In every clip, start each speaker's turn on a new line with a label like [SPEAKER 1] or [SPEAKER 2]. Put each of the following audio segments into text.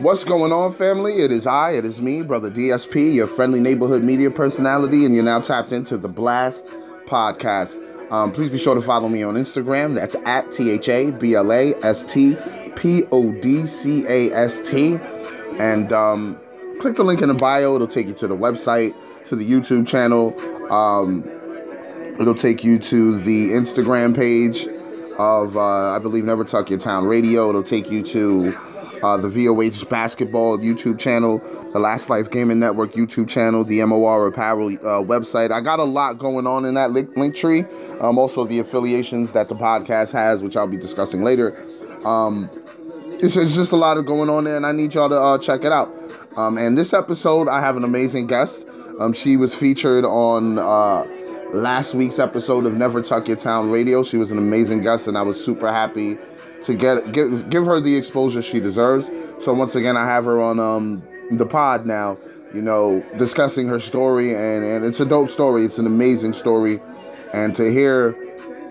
[SPEAKER 1] What's going on, family? It is I, it is me, Brother DSP, your friendly neighborhood media personality, and you're now tapped into the Blast Podcast. Um, please be sure to follow me on Instagram. That's at T H A B L A S T P O D C A S T. And um, click the link in the bio, it'll take you to the website, to the YouTube channel. Um, it'll take you to the Instagram page of, uh, I believe, Never Tuck Your Town Radio. It'll take you to uh, the VOH Basketball YouTube channel, the Last Life Gaming Network YouTube channel, the MOR Apparel uh, website. I got a lot going on in that link, link tree. Um, also, the affiliations that the podcast has, which I'll be discussing later. Um, it's, it's, just a lot of going on there, and I need y'all to uh, check it out. Um, and this episode, I have an amazing guest. Um, she was featured on uh, last week's episode of Never Tuck Your Town Radio. She was an amazing guest, and I was super happy to get give, give her the exposure she deserves. So once again, I have her on um, the pod now. You know, discussing her story, and and it's a dope story. It's an amazing story, and to hear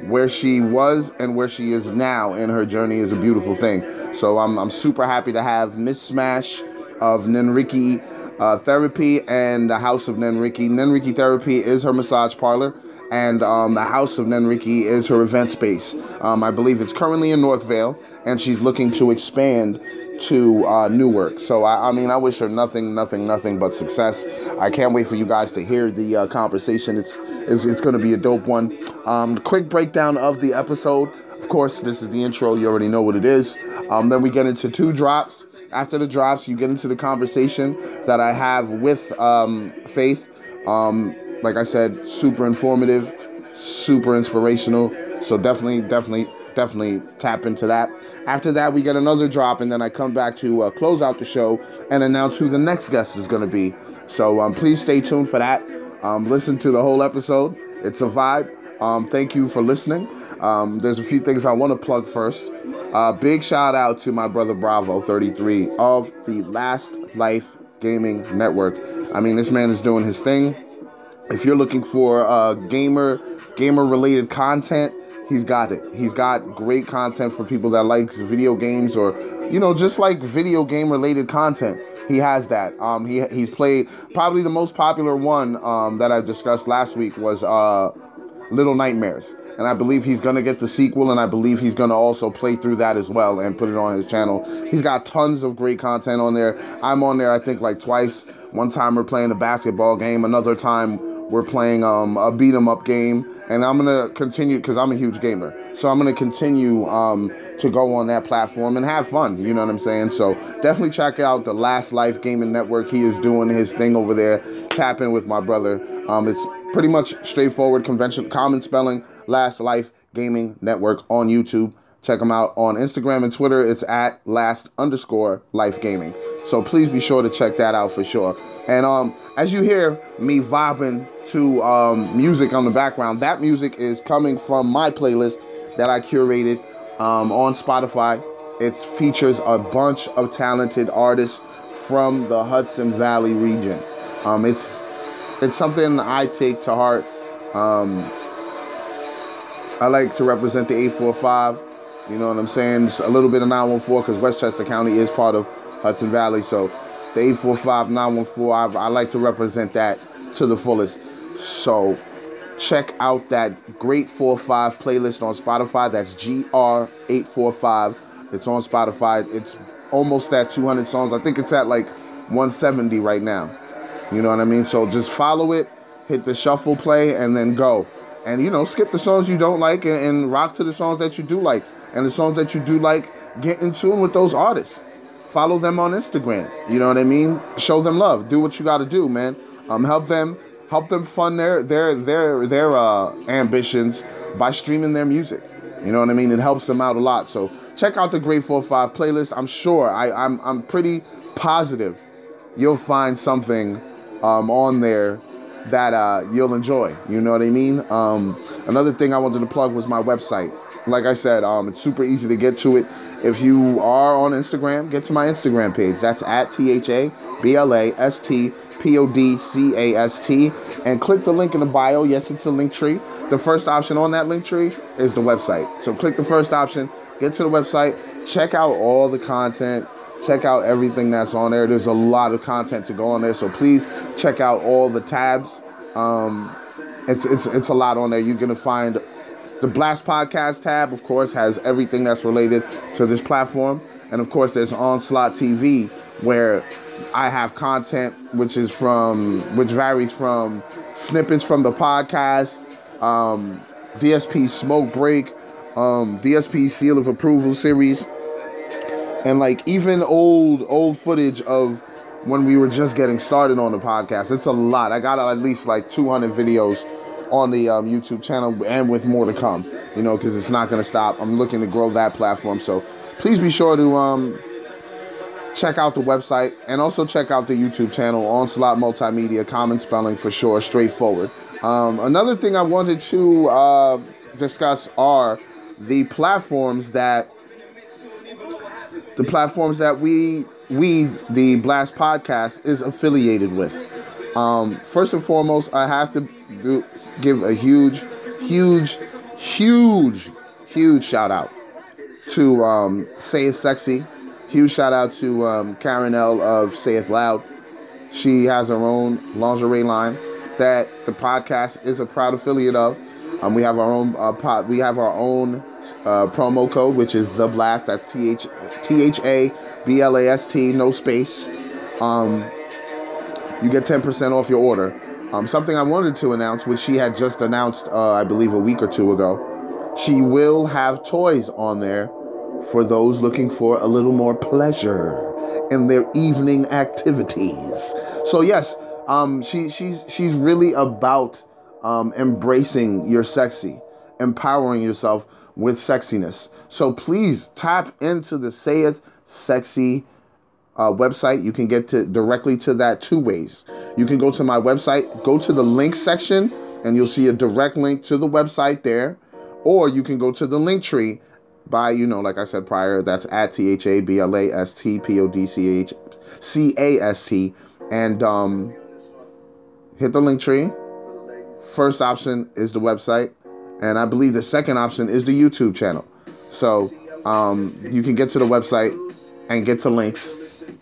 [SPEAKER 1] where she was and where she is now in her journey is a beautiful thing. So I'm I'm super happy to have Miss Smash of Nenriki uh, Therapy and the House of Nenriki. Nenriki Therapy is her massage parlor and um, the House of Nenriki is her event space. Um, I believe it's currently in Northvale, and she's looking to expand to uh, Newark. So I, I, mean, I wish her nothing, nothing, nothing but success. I can't wait for you guys to hear the uh, conversation. It's it's, it's going to be a dope one. Um, quick breakdown of the episode. Of course, this is the intro. You already know what it is. Um, then we get into two drops. After the drops, you get into the conversation that I have with um, Faith. Um, like I said, super informative, super inspirational. So definitely, definitely, definitely tap into that. After that, we get another drop, and then I come back to uh, close out the show and announce who the next guest is going to be. So um, please stay tuned for that. Um, listen to the whole episode. It's a vibe. Um, thank you for listening. Um, there's a few things I want to plug first. Uh, big shout out to my brother Bravo 33 of the Last Life Gaming Network. I mean, this man is doing his thing. If you're looking for uh, gamer gamer related content, he's got it. He's got great content for people that likes video games or you know just like video game related content. He has that. Um, he he's played probably the most popular one um, that I discussed last week was uh, Little Nightmares, and I believe he's gonna get the sequel, and I believe he's gonna also play through that as well and put it on his channel. He's got tons of great content on there. I'm on there, I think, like twice. One time we're playing a basketball game. Another time we're playing um, a beat 'em up game, and I'm gonna continue because I'm a huge gamer. So I'm gonna continue um, to go on that platform and have fun. You know what I'm saying? So definitely check out the Last Life Gaming Network. He is doing his thing over there, tapping with my brother. Um, it's pretty much straightforward, convention, common spelling. Last Life Gaming Network on YouTube. Check them out on Instagram and Twitter. It's at last underscore life gaming. So please be sure to check that out for sure. And um, as you hear me vibing to um, music on the background, that music is coming from my playlist that I curated um, on Spotify. It features a bunch of talented artists from the Hudson Valley region. Um, it's it's something I take to heart. Um, I like to represent the 845 you know what I'm saying? It's a little bit of 914 because Westchester County is part of Hudson Valley. So the 845 914, I, I like to represent that to the fullest. So check out that Great 45 playlist on Spotify. That's GR845. It's on Spotify. It's almost at 200 songs. I think it's at like 170 right now. You know what I mean? So just follow it, hit the shuffle play, and then go. And you know, skip the songs you don't like and, and rock to the songs that you do like and the songs that you do like, get in tune with those artists. Follow them on Instagram. You know what I mean? Show them love. Do what you got to do, man. Um, help them, help them fund their their their their uh, ambitions by streaming their music. You know what I mean? It helps them out a lot. So check out the Great Four Five playlist. I'm sure. I, I'm I'm pretty positive you'll find something um, on there that uh, you'll enjoy. You know what I mean? Um, another thing I wanted to plug was my website like I said, um, it's super easy to get to it. If you are on Instagram, get to my Instagram page. That's at T H A B L A S T P O D C A S T. And click the link in the bio. Yes, it's a link tree. The first option on that link tree is the website. So click the first option, get to the website, check out all the content. Check out everything that's on there. There's a lot of content to go on there, so please check out all the tabs. Um, it's it's it's a lot on there. You're gonna find the Blast Podcast tab, of course, has everything that's related to this platform, and of course, there's Onslaught TV where I have content which is from which varies from snippets from the podcast, um, DSP Smoke Break, um, DSP Seal of Approval series, and like even old old footage of when we were just getting started on the podcast. It's a lot. I got at least like 200 videos on the um, YouTube channel and with more to come. You know, because it's not going to stop. I'm looking to grow that platform. So please be sure to um, check out the website and also check out the YouTube channel, Onslaught Multimedia, common spelling for sure, straightforward. Um, another thing I wanted to uh, discuss are the platforms that the platforms that we we the Blast Podcast is affiliated with. Um, first and foremost, I have to do, give a huge, huge, huge, huge shout out to um, Say It Sexy. Huge shout out to um, Karen L of Say It Loud. She has her own lingerie line that the podcast is a proud affiliate of. Um, we have our own uh, pot. We have our own uh, promo code, which is the blast. That's T H T H A B L A S T, no space. Um, you get 10% off your order. Um, something I wanted to announce, which she had just announced, uh, I believe, a week or two ago. She will have toys on there for those looking for a little more pleasure in their evening activities. So yes, um, she she's she's really about um, embracing your sexy, empowering yourself with sexiness. So please tap into the Say It Sexy uh, website. You can get to directly to that two ways. You can go to my website, go to the link section, and you'll see a direct link to the website there. Or you can go to the link tree by, you know, like I said prior, that's at T H A B L A S T P O D C H C A S T, and um, hit the link tree. First option is the website, and I believe the second option is the YouTube channel. So um, you can get to the website and get to links.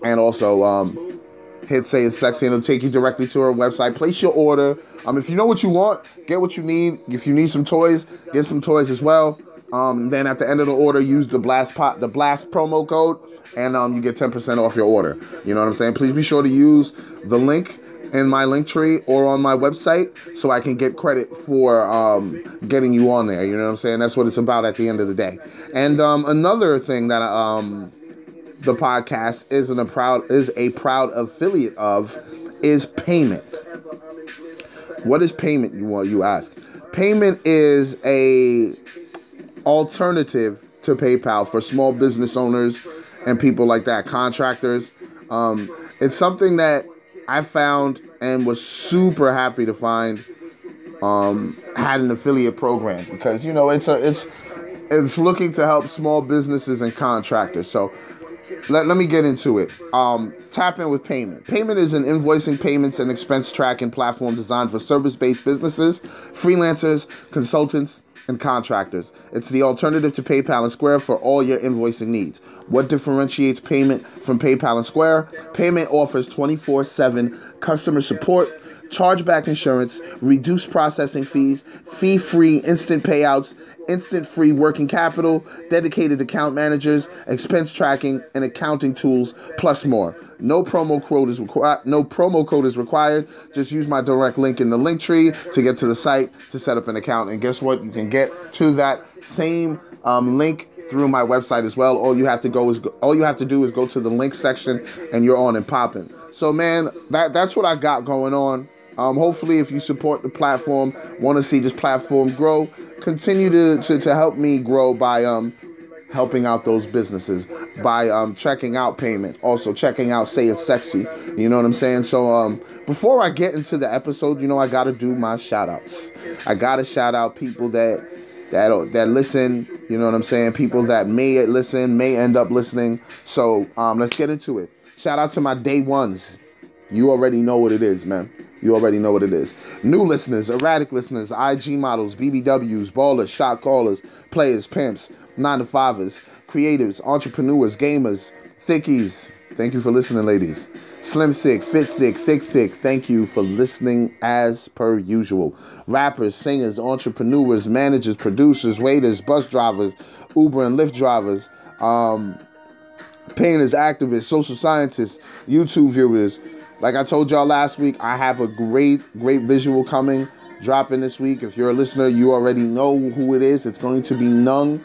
[SPEAKER 1] And also um, hit say it's sexy and it'll take you directly to her website. Place your order. Um, if you know what you want get what you need. If you need some toys get some toys as well. Um, then at the end of the order use the blast pot the blast promo code and um, you get 10% off your order. You know what i'm saying? Please be sure to use the link in my link tree or on my website so I can get credit for um, getting you on there. You know what I'm saying? That's what it's about at the end of the day. And um, another thing that um, the podcast is a proud is a proud affiliate of is payment. What is payment? You want you ask. Payment is a alternative to PayPal for small business owners and people like that, contractors. Um, it's something that I found and was super happy to find um, had an affiliate program because you know it's a it's it's looking to help small businesses and contractors. So let, let me get into it. Um, tap in with payment. Payment is an invoicing, payments, and expense tracking platform designed for service based businesses, freelancers, consultants, and contractors. It's the alternative to PayPal and Square for all your invoicing needs. What differentiates payment from PayPal and Square? Payment offers 24 7 customer support chargeback insurance, reduced processing fees, fee free instant payouts, instant free working capital, dedicated account managers, expense tracking, and accounting tools, plus more. No promo code is required. No promo code is required. Just use my direct link in the link tree to get to the site to set up an account. And guess what? You can get to that same um, link through my website as well. All you have to go is all you have to do is go to the link section, and you're on and popping. So man, that that's what I got going on. Um, hopefully, if you support the platform, want to see this platform grow, continue to, to, to help me grow by um, helping out those businesses, by um, checking out payment, also checking out Say It's Sexy. You know what I'm saying? So um, before I get into the episode, you know, I got to do my shout outs. I got to shout out people that that that listen. You know what I'm saying? People that may listen, may end up listening. So um, let's get into it. Shout out to my day ones. You already know what it is, man. You already know what it is. New listeners, erratic listeners, IG models, BBWs, ballers, shot callers, players, pimps, nine to fivers, creatives, entrepreneurs, gamers, Thickies, thank you for listening, ladies. Slim Thick, Fit Thick, Thick Thick, thank you for listening as per usual. Rappers, singers, entrepreneurs, managers, producers, waiters, bus drivers, Uber and Lyft drivers, um, painters, activists, social scientists, YouTube viewers. Like I told y'all last week, I have a great, great visual coming, dropping this week. If you're a listener, you already know who it is. It's going to be Nung.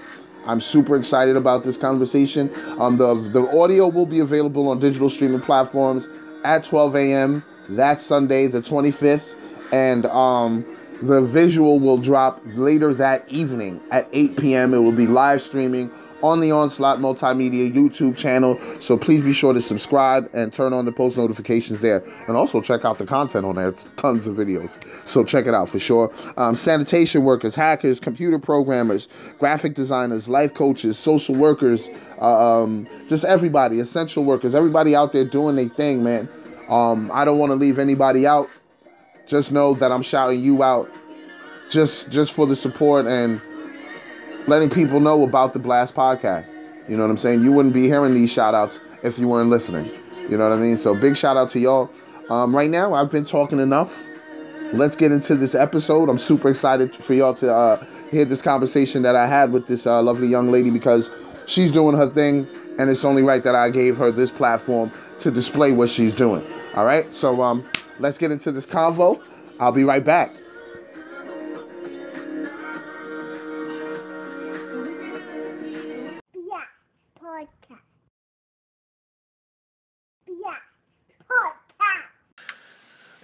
[SPEAKER 1] I'm super excited about this conversation. Um, the the audio will be available on digital streaming platforms at 12 a.m. That Sunday, the 25th, and um, the visual will drop later that evening at 8 p.m. It will be live streaming on the Onslaught Multimedia YouTube channel. So please be sure to subscribe and turn on the post notifications there. And also check out the content on there. Tons of videos. So check it out for sure. Um, sanitation workers, hackers, computer programmers, graphic designers, life coaches, social workers, uh, um, just everybody, essential workers, everybody out there doing their thing, man. Um, I don't want to leave anybody out. Just know that I'm shouting you out just just for the support and letting people know about the Blast podcast. You know what I'm saying? You wouldn't be hearing these shout outs if you weren't listening. You know what I mean? So big shout out to y'all. Um, right now, I've been talking enough. Let's get into this episode. I'm super excited for y'all to uh, hear this conversation that I had with this uh, lovely young lady because she's doing her thing, and it's only right that I gave her this platform to display what she's doing. All right, so um, let's get into this convo. I'll be right back.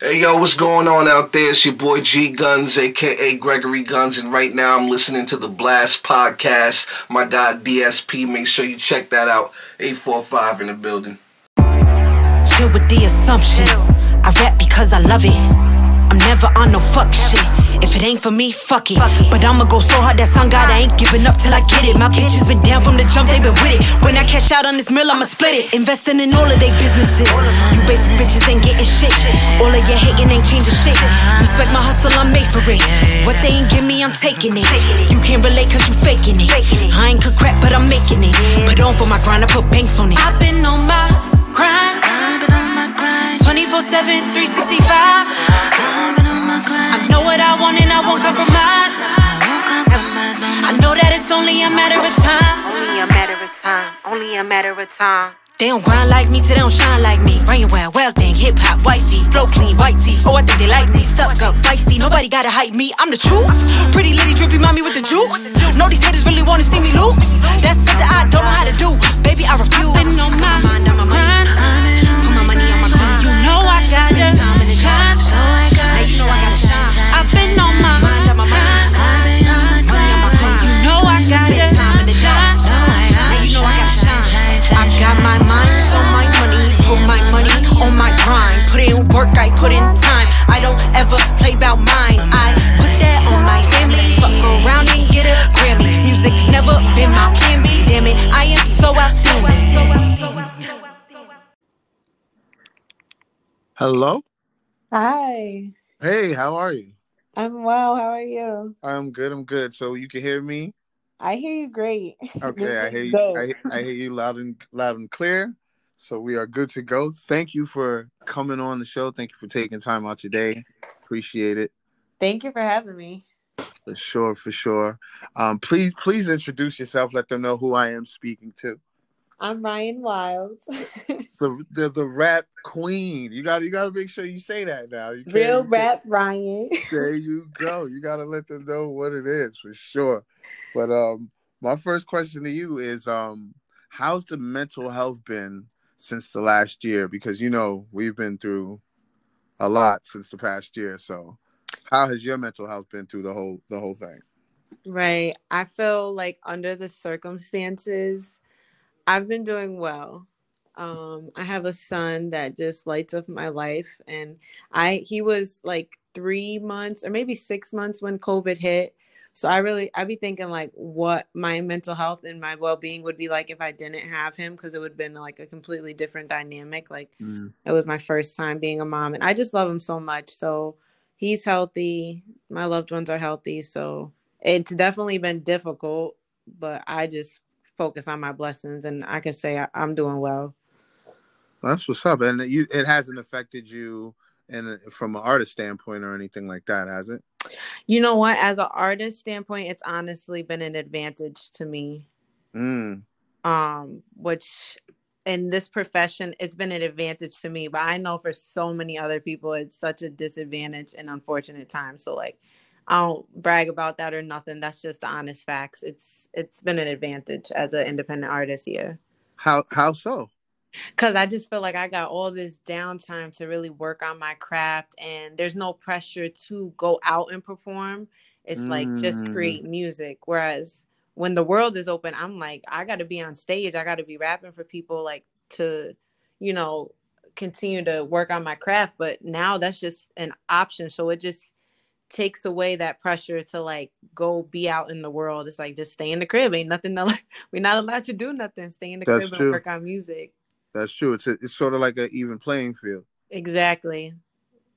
[SPEAKER 1] Hey yo, what's going on out there? It's your boy G Guns, aka Gregory Guns, and right now I'm listening to the Blast Podcast. My guy DSP, make sure you check that out. 845 in the building.
[SPEAKER 2] Chill with the assumptions. I rap because I love it. I'm never on no fuck shit. If it ain't for me, fuck it. But I'ma go so hard that sun God, I ain't giving up till I get it. My bitches been down from the jump, they been with it. When I cash out on this mill, I'ma split it. Investing in all of they businesses. You basic bitches ain't getting shit. All of your hating ain't changing shit. Respect my hustle, I'm made for it. What they ain't give me, I'm taking it. You can't relate cause you faking it. I ain't cook crap, but I'm making it. Put on for my grind, I put banks on it. I've been on my grind. 24 7, 365 what I want and I won't compromise. I know that it's only a matter of time.
[SPEAKER 3] Only a matter of time. Only a matter of time.
[SPEAKER 2] They don't grind like me, so they don't shine like me. Rain well, well thing, hip hop, wifey, flow clean, white tee. Oh, I think they like me, stuck up, feisty. Nobody gotta hype me, I'm the truth. Pretty litty, drippy mommy with the juice. Know these haters really wanna see me lose. That's something I don't know how to do. Baby, I refuse.
[SPEAKER 3] Been on my mind, on my money. Know I got
[SPEAKER 2] Spend time in the shine. Now you know I gotta shine.
[SPEAKER 3] I've been on my
[SPEAKER 2] mind, on my mind. Money on my grind.
[SPEAKER 3] You know I got
[SPEAKER 2] Spend time in the shine. Now you know I gotta shine. I got my mind on my money. Put my money on my grind. Put in work, I put in time. I don't ever play about mine. I put that on my family. Fuck around and get a Grammy. Music never been my plan B. Damn it, I am so outstanding.
[SPEAKER 1] Hello.
[SPEAKER 4] Hi.
[SPEAKER 1] Hey, how are you?
[SPEAKER 4] I'm well. How are you?
[SPEAKER 1] I'm good. I'm good. So you can hear me?
[SPEAKER 4] I hear you great.
[SPEAKER 1] Okay, I hear you. I, I hear you loud and loud and clear. So we are good to go. Thank you for coming on the show. Thank you for taking time out today. Appreciate it.
[SPEAKER 4] Thank you for having me.
[SPEAKER 1] For sure, for sure. Um, please, please introduce yourself. Let them know who I am speaking to.
[SPEAKER 4] I'm Ryan Wild.
[SPEAKER 1] the, the the rap queen. You got you got to make sure you say that now. You
[SPEAKER 4] Real rap Ryan.
[SPEAKER 1] there you go. You got to let them know what it is for sure. But um, my first question to you is um, how's the mental health been since the last year? Because you know we've been through a lot since the past year. So, how has your mental health been through the whole the whole thing?
[SPEAKER 4] Right. I feel like under the circumstances I've been doing well. Um, I have a son that just lights up my life, and I he was like three months or maybe six months when COVID hit. So I really I'd be thinking like what my mental health and my well being would be like if I didn't have him because it would have been like a completely different dynamic. Like mm. it was my first time being a mom, and I just love him so much. So he's healthy, my loved ones are healthy. So it's definitely been difficult, but I just focus on my blessings, and I can say I, I'm doing well.
[SPEAKER 1] That's what's up, and you it hasn't affected you in from an artist standpoint or anything like that, has it?
[SPEAKER 4] You know what? As an artist standpoint, it's honestly been an advantage to me.
[SPEAKER 1] Mm.
[SPEAKER 4] Um, which in this profession, it's been an advantage to me, but I know for so many other people, it's such a disadvantage and unfortunate time. So like, I don't brag about that or nothing. That's just the honest facts. It's it's been an advantage as an independent artist here.
[SPEAKER 1] How how so?
[SPEAKER 4] Cause I just feel like I got all this downtime to really work on my craft, and there's no pressure to go out and perform. It's like just
[SPEAKER 1] Mm.
[SPEAKER 4] create music. Whereas when the world is open, I'm like, I got to be on stage. I got to be rapping for people, like to, you know, continue to work on my craft. But now that's just an option. So it just takes away that pressure to like go be out in the world. It's like just stay in the crib. Ain't nothing to like. We're not allowed to do nothing. Stay in the
[SPEAKER 1] That's
[SPEAKER 4] crib
[SPEAKER 1] true.
[SPEAKER 4] and work on music.
[SPEAKER 1] That's true. It's a, it's sort of like an even playing field.
[SPEAKER 4] Exactly.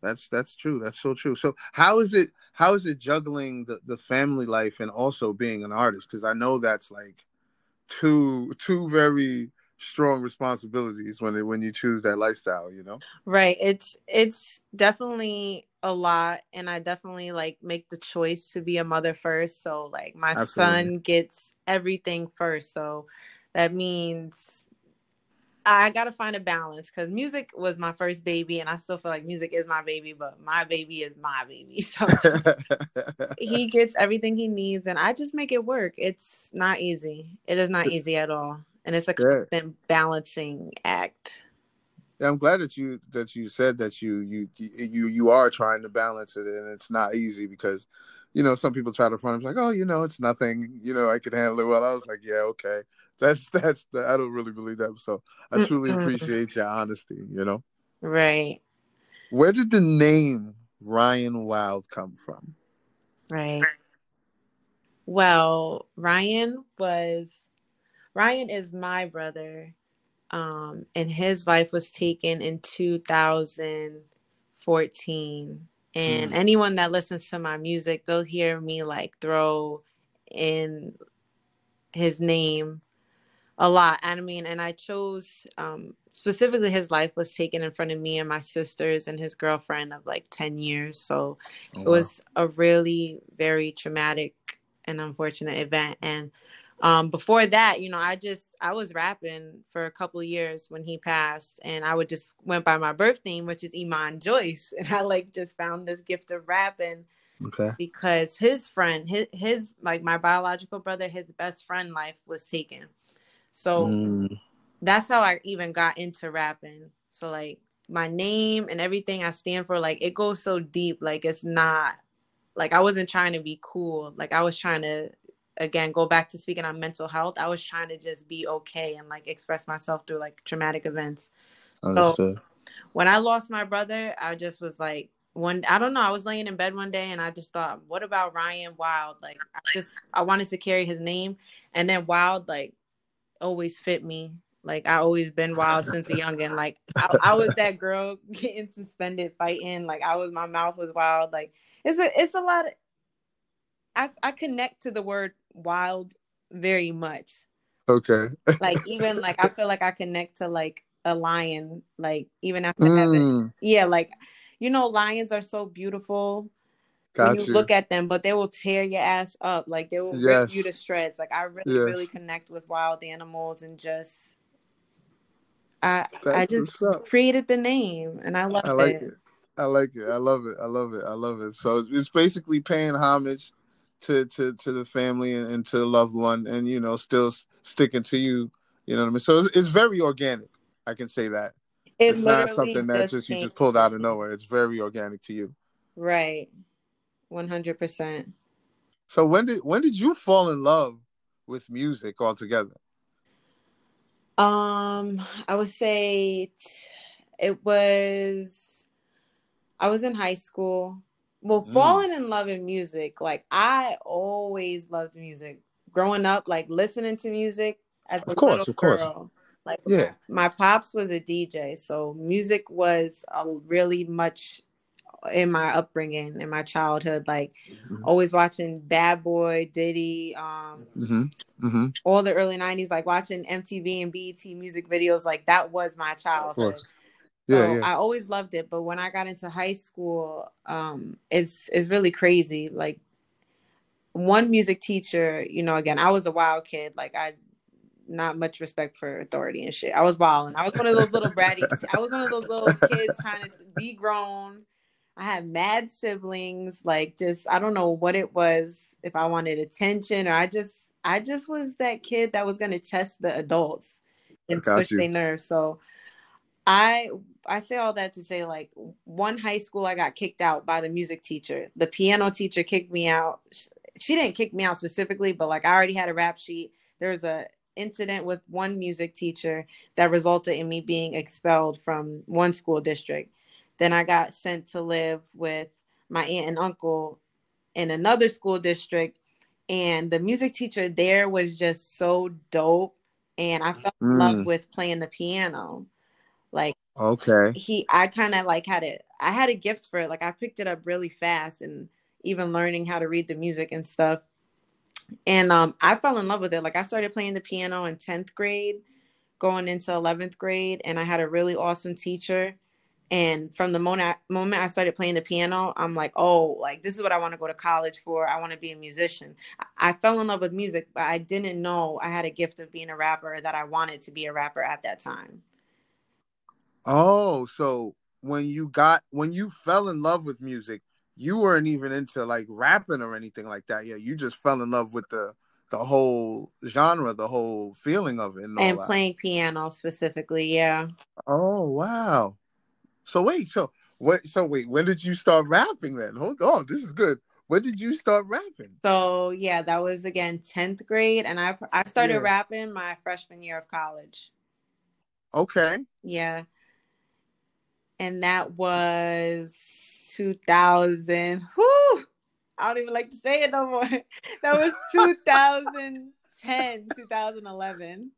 [SPEAKER 1] That's that's true. That's so true. So how is it how is it juggling the, the family life and also being an artist? Because I know that's like two two very strong responsibilities when it, when you choose that lifestyle. You know.
[SPEAKER 4] Right. It's it's definitely a lot and I definitely like make the choice to be a mother first. So like my
[SPEAKER 1] Absolutely.
[SPEAKER 4] son gets everything first. So that means I got to find a balance cuz music was my first baby and I still feel like music is my baby, but my baby is my baby. So he gets everything he needs and I just make it work. It's not easy. It is not easy at all. And it's a
[SPEAKER 1] Yeah.
[SPEAKER 4] balancing act.
[SPEAKER 1] Yeah, I'm glad that you that you said that you you you you are trying to balance it, and it's not easy because, you know, some people try to front. It's like, oh, you know, it's nothing. You know, I can handle it well. I was like, yeah, okay. That's that's the, I don't really believe that. So I truly
[SPEAKER 4] Mm-mm.
[SPEAKER 1] appreciate your honesty. You know,
[SPEAKER 4] Right.
[SPEAKER 1] where did the name Ryan Wild come from?
[SPEAKER 4] Right. Well, Ryan was Ryan is my brother. Um, and his life was taken in 2014. And
[SPEAKER 1] Mm.
[SPEAKER 4] anyone that listens to my music, they'll hear me like throw in his name a lot. And I mean, and I chose um specifically his life was taken in front of me and my sisters and his girlfriend of like 10 years. So
[SPEAKER 1] Oh,
[SPEAKER 4] it was a really very traumatic and unfortunate event and um before that you know i just i was rapping for a couple of years when he passed and i would just went by my birth name which is iman joyce and i like just found this gift of rapping
[SPEAKER 1] okay.
[SPEAKER 4] because his friend his, his like my biological brother his best friend life was taken so
[SPEAKER 1] Mm,
[SPEAKER 4] that's how I even got into rapping. So like my name and everything I stand for, like it goes so deep. Like it's not like I wasn't trying to be cool. Like I was trying to again go back to speaking on mental health. I was trying to just be okay and like express myself through like traumatic events.
[SPEAKER 1] understood.
[SPEAKER 4] When I lost my brother, I just was like one I don't know, I was laying in bed one day and I just thought, what about Ryan Wild? Like I just I wanted to carry his name and then Wild like always fit me. Like I always been wild since a youngin. Like I, I was that girl getting suspended fighting. Like I was, my mouth was wild. Like it's a, it's a lot. Of, I I connect to the word wild very much.
[SPEAKER 1] Okay.
[SPEAKER 4] Like even like I feel like I connect to like a lion. Like even after having,
[SPEAKER 1] Mm,
[SPEAKER 4] yeah, like you know, lions are so beautiful when you
[SPEAKER 1] you.
[SPEAKER 4] look at them, but they will tear your ass up. Like they will
[SPEAKER 1] Yes.
[SPEAKER 4] rip you to shreds. Like I really,
[SPEAKER 1] Yes.
[SPEAKER 4] really connect with wild animals and just I I just created the name and I love
[SPEAKER 1] I like
[SPEAKER 4] it.
[SPEAKER 1] it. I like it. I love it. I love it. I love it. So it's basically paying homage to to to the family and, and to the loved one, and you know, still sticking to you. You know what I mean? So it's, it's very organic. I can say that
[SPEAKER 4] It
[SPEAKER 1] it's not something that just you just pulled out of nowhere. It's very organic to you.
[SPEAKER 4] Right. One hundred percent.
[SPEAKER 1] So when did when did you fall in love with music altogether?
[SPEAKER 4] Um, I would say t- it was I was in high school. Well,
[SPEAKER 1] Mm.
[SPEAKER 4] falling in love in music, like I always loved music. Growing up, like listening to music as a
[SPEAKER 1] Of course,
[SPEAKER 4] little
[SPEAKER 1] of course.
[SPEAKER 4] girl. Like
[SPEAKER 1] Yeah.
[SPEAKER 4] my pops was a DJ, so music was a really much in my upbringing in my childhood like
[SPEAKER 1] Mhm.
[SPEAKER 4] always watching bad boy diddy um
[SPEAKER 1] Mm-hmm. Mm-hmm.
[SPEAKER 4] all the early 90s like watching mtv and bet music videos like that was my childhood so
[SPEAKER 1] yeah.
[SPEAKER 4] I always loved it, but when I got into high school, um, it's it's really crazy. Like one music teacher, you know, again, I was a wild kid. Like I, not much respect for authority and shit. I was wild, and I was one of those little bratty. I was one of those little kids trying to be grown. I had mad siblings. Like just I don't know what it was. If I wanted attention, or I just I just was that kid that was gonna test the adults and push
[SPEAKER 1] you.
[SPEAKER 4] their nerves. So I I say all that to say like one high school I got kicked out by the music teacher. The piano teacher kicked me out. She didn't kick me out specifically, but like I already had a rap sheet. There was a incident with one music teacher that resulted in me being expelled from one school district. Then I got sent to live with my aunt and uncle in another school district and the music teacher there was just so dope and I fell in
[SPEAKER 1] Mm.
[SPEAKER 4] love with playing the piano. Like
[SPEAKER 1] Okay.
[SPEAKER 4] he I kind of like had it I had a gift for it. Like I picked it up really fast and even learning how to read the music and stuff. And um I fell in love with it. Like I started playing the piano in 10th grade, going into 11th grade and I had a really awesome teacher. And from the moment moment I started playing the piano, I'm like, "Oh, like this is what I want to go to college for. I want to be a musician." I, I fell in love with music, but I didn't know I had a gift of being a rapper that I wanted to be a rapper at that time.
[SPEAKER 1] Oh, so when you got when you fell in love with music, you weren't even into like rapping or anything like that. Yeah, you just fell in love with the the whole genre, the whole feeling of it, and all
[SPEAKER 4] and
[SPEAKER 1] that.
[SPEAKER 4] playing piano specifically yeah
[SPEAKER 1] Oh wow! So wait, so what? So wait, when did you start rapping then? Hold on, this is good. When did you start rapping?
[SPEAKER 4] so yeah that was again 10th grade and i i started
[SPEAKER 1] Yeah.
[SPEAKER 4] rapping my freshman year of college
[SPEAKER 1] Okay,
[SPEAKER 4] yeah and that was 2000 whew, i don't even like to say it no more. That was 2010 2011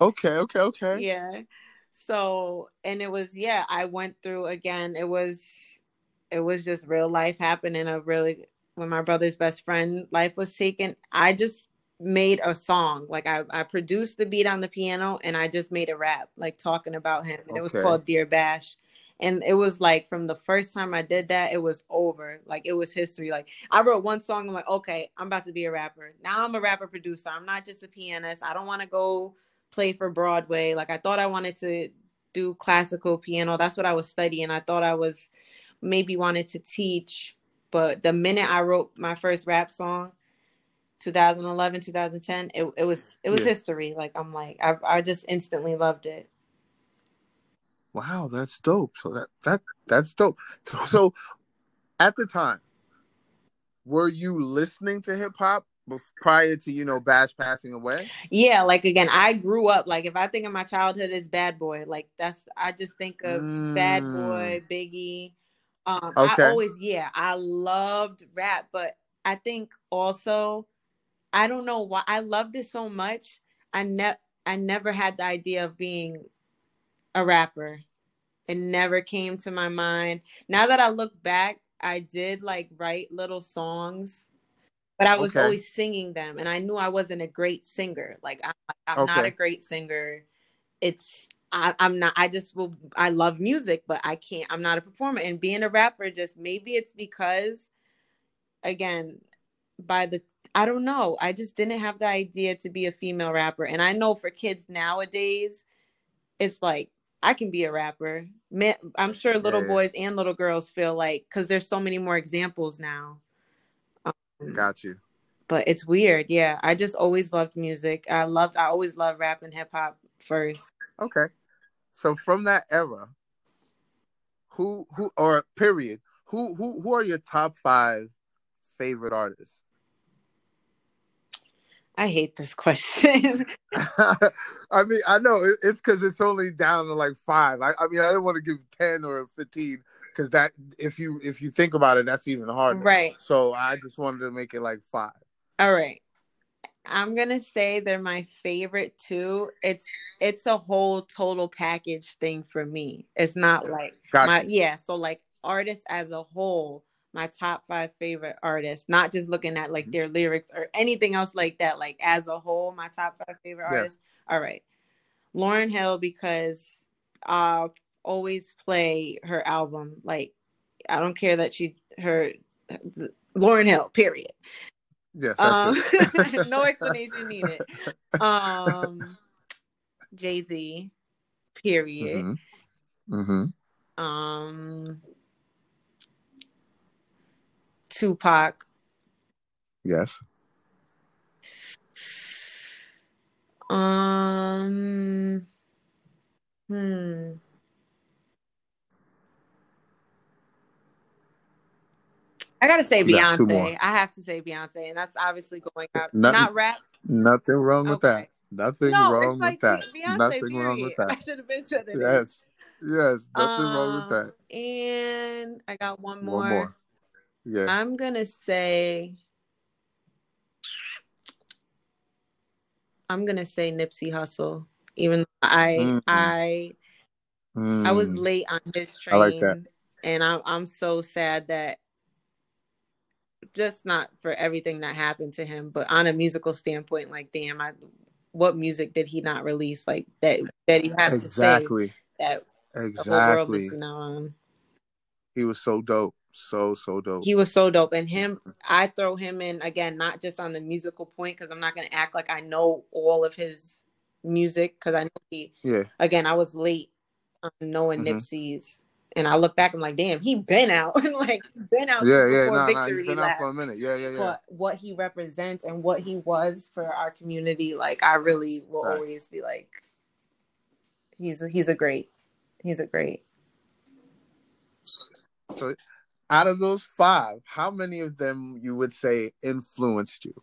[SPEAKER 1] okay, okay, okay.
[SPEAKER 4] yeah. So and it was yeah i went through again it was it was just real life happening a really when my brother's best friend life was taken i just made a song. Like i, I produced the beat on the piano and i just made a rap like talking about him and it was called dear bash and it was like from the first time i did that it was over like it was history like i wrote one song i'm like okay i'm about to be a rapper now i'm a rapper producer i'm not just a pianist i don't want to go play for Broadway. Like I thought I wanted to do classical piano. That's what I was studying. I thought I was maybe wanted to teach, but the minute I wrote my first rap song, 2011, 2010, it, it was it was
[SPEAKER 1] Yeah.
[SPEAKER 4] history. Like I'm like I I just instantly loved it.
[SPEAKER 1] Wow, that's dope. So that that that's dope. So, so at the time, were you listening to hip hop prior to you know Bash passing away?
[SPEAKER 4] Yeah, like again, I grew up like if I think of my childhood as Bad Boy, like that's I just think of Bad
[SPEAKER 1] Mm,
[SPEAKER 4] Boy, Biggie. Um,
[SPEAKER 1] Okay.
[SPEAKER 4] I always, yeah, I loved rap, but I think also, I don't know why I loved it so much. I never, I never had the idea of being a rapper. It never came to my mind. Now that I look back, I did like write little songs, but I was
[SPEAKER 1] Okay.
[SPEAKER 4] always singing them, and I knew I wasn't a great singer. Like I'm, I'm not a great singer. It's I, I'm not. I just will. I love music, but I can't. I'm not a performer. And being a rapper, just maybe it's because, again, by the I don't know. I just didn't have the idea to be a female rapper. And I know for kids nowadays, it's like I can be a rapper. Man, I'm sure little
[SPEAKER 1] Yeah.
[SPEAKER 4] boys and little girls feel like because there's so many more examples now. Um,
[SPEAKER 1] got you.
[SPEAKER 4] but it's weird. Yeah, I just always loved music. I loved. I always loved rap and hip hop first.
[SPEAKER 1] Okay. So from that era, who who or period, who who who are your top five favorite artists?
[SPEAKER 4] I hate this question.
[SPEAKER 1] I mean, I know it's because it's only down to like five. I, I mean, I don't want to give ten or fifteen because that if you if you think about it, that's even harder.
[SPEAKER 4] right.
[SPEAKER 1] So I just wanted to make it like five.
[SPEAKER 4] All right. I'm gonna say they're my favorite too. It's it's a whole total package thing for me. It's not like
[SPEAKER 1] Got
[SPEAKER 4] my yeah. So like artists as a whole, my top five favorite artists, not just looking at
[SPEAKER 1] Mm-hmm.
[SPEAKER 4] like their lyrics or anything else like that, like as a whole, my top five favorite
[SPEAKER 1] Yes.
[SPEAKER 4] artists. All right. Lauryn Hill, because I'll always play her album. Like, I don't care that she, her, Lauryn Hill, period.
[SPEAKER 1] Yes, that's
[SPEAKER 4] Um,
[SPEAKER 1] it.
[SPEAKER 4] no explanation needed. Um, Jay Z, period.
[SPEAKER 1] Mhm. Mhm.
[SPEAKER 4] Um, Tupac.
[SPEAKER 1] Yes.
[SPEAKER 4] Um, hmm. I gotta say
[SPEAKER 1] You got two more.
[SPEAKER 4] Beyonce. I have to say Beyonce, and that's obviously going out.
[SPEAKER 1] Nothing-
[SPEAKER 4] Not rap.
[SPEAKER 1] Nothing wrong with that. Nothing
[SPEAKER 4] no,
[SPEAKER 1] wrong
[SPEAKER 4] like
[SPEAKER 1] with that.
[SPEAKER 4] Beyonce.
[SPEAKER 1] Nothing
[SPEAKER 4] period.
[SPEAKER 1] wrong with that.
[SPEAKER 4] I should have been said it.
[SPEAKER 1] Yes. Yes. Nothing wrong with
[SPEAKER 4] Um,
[SPEAKER 1] that.
[SPEAKER 4] And I got one more.
[SPEAKER 1] One more. Yeah.
[SPEAKER 4] I'm gonna say. I'm gonna say Nipsey Hussle. Even though I
[SPEAKER 1] Mm.
[SPEAKER 4] I I was
[SPEAKER 1] Mm.
[SPEAKER 4] late on his train,
[SPEAKER 1] like
[SPEAKER 4] and I'm I'm so sad that just not for everything that happened to him, but on a musical standpoint, like damn, I what music did he not release like that that he to
[SPEAKER 1] Exactly.
[SPEAKER 4] say that the whole world
[SPEAKER 1] Exactly.
[SPEAKER 4] on.
[SPEAKER 1] He was so dope. So so dope.
[SPEAKER 4] He was so dope, and him, I throw him in again, not just on the musical point, because I'm not gonna act like I know all of his music, because I know he.
[SPEAKER 1] yeah.
[SPEAKER 4] Again, I was late on knowing
[SPEAKER 1] Mhm.
[SPEAKER 4] Nipsey's, and I look back, I'm like, damn, he been out, like been out
[SPEAKER 1] Yeah, yeah, no, he's been out for a minute. Yeah, yeah, yeah.
[SPEAKER 4] But what he represents and what he was for our community, like I really will
[SPEAKER 1] Right.
[SPEAKER 4] always be like, he's he's a great, he's a great.
[SPEAKER 1] So, out of those five, how many of them you would say influenced you?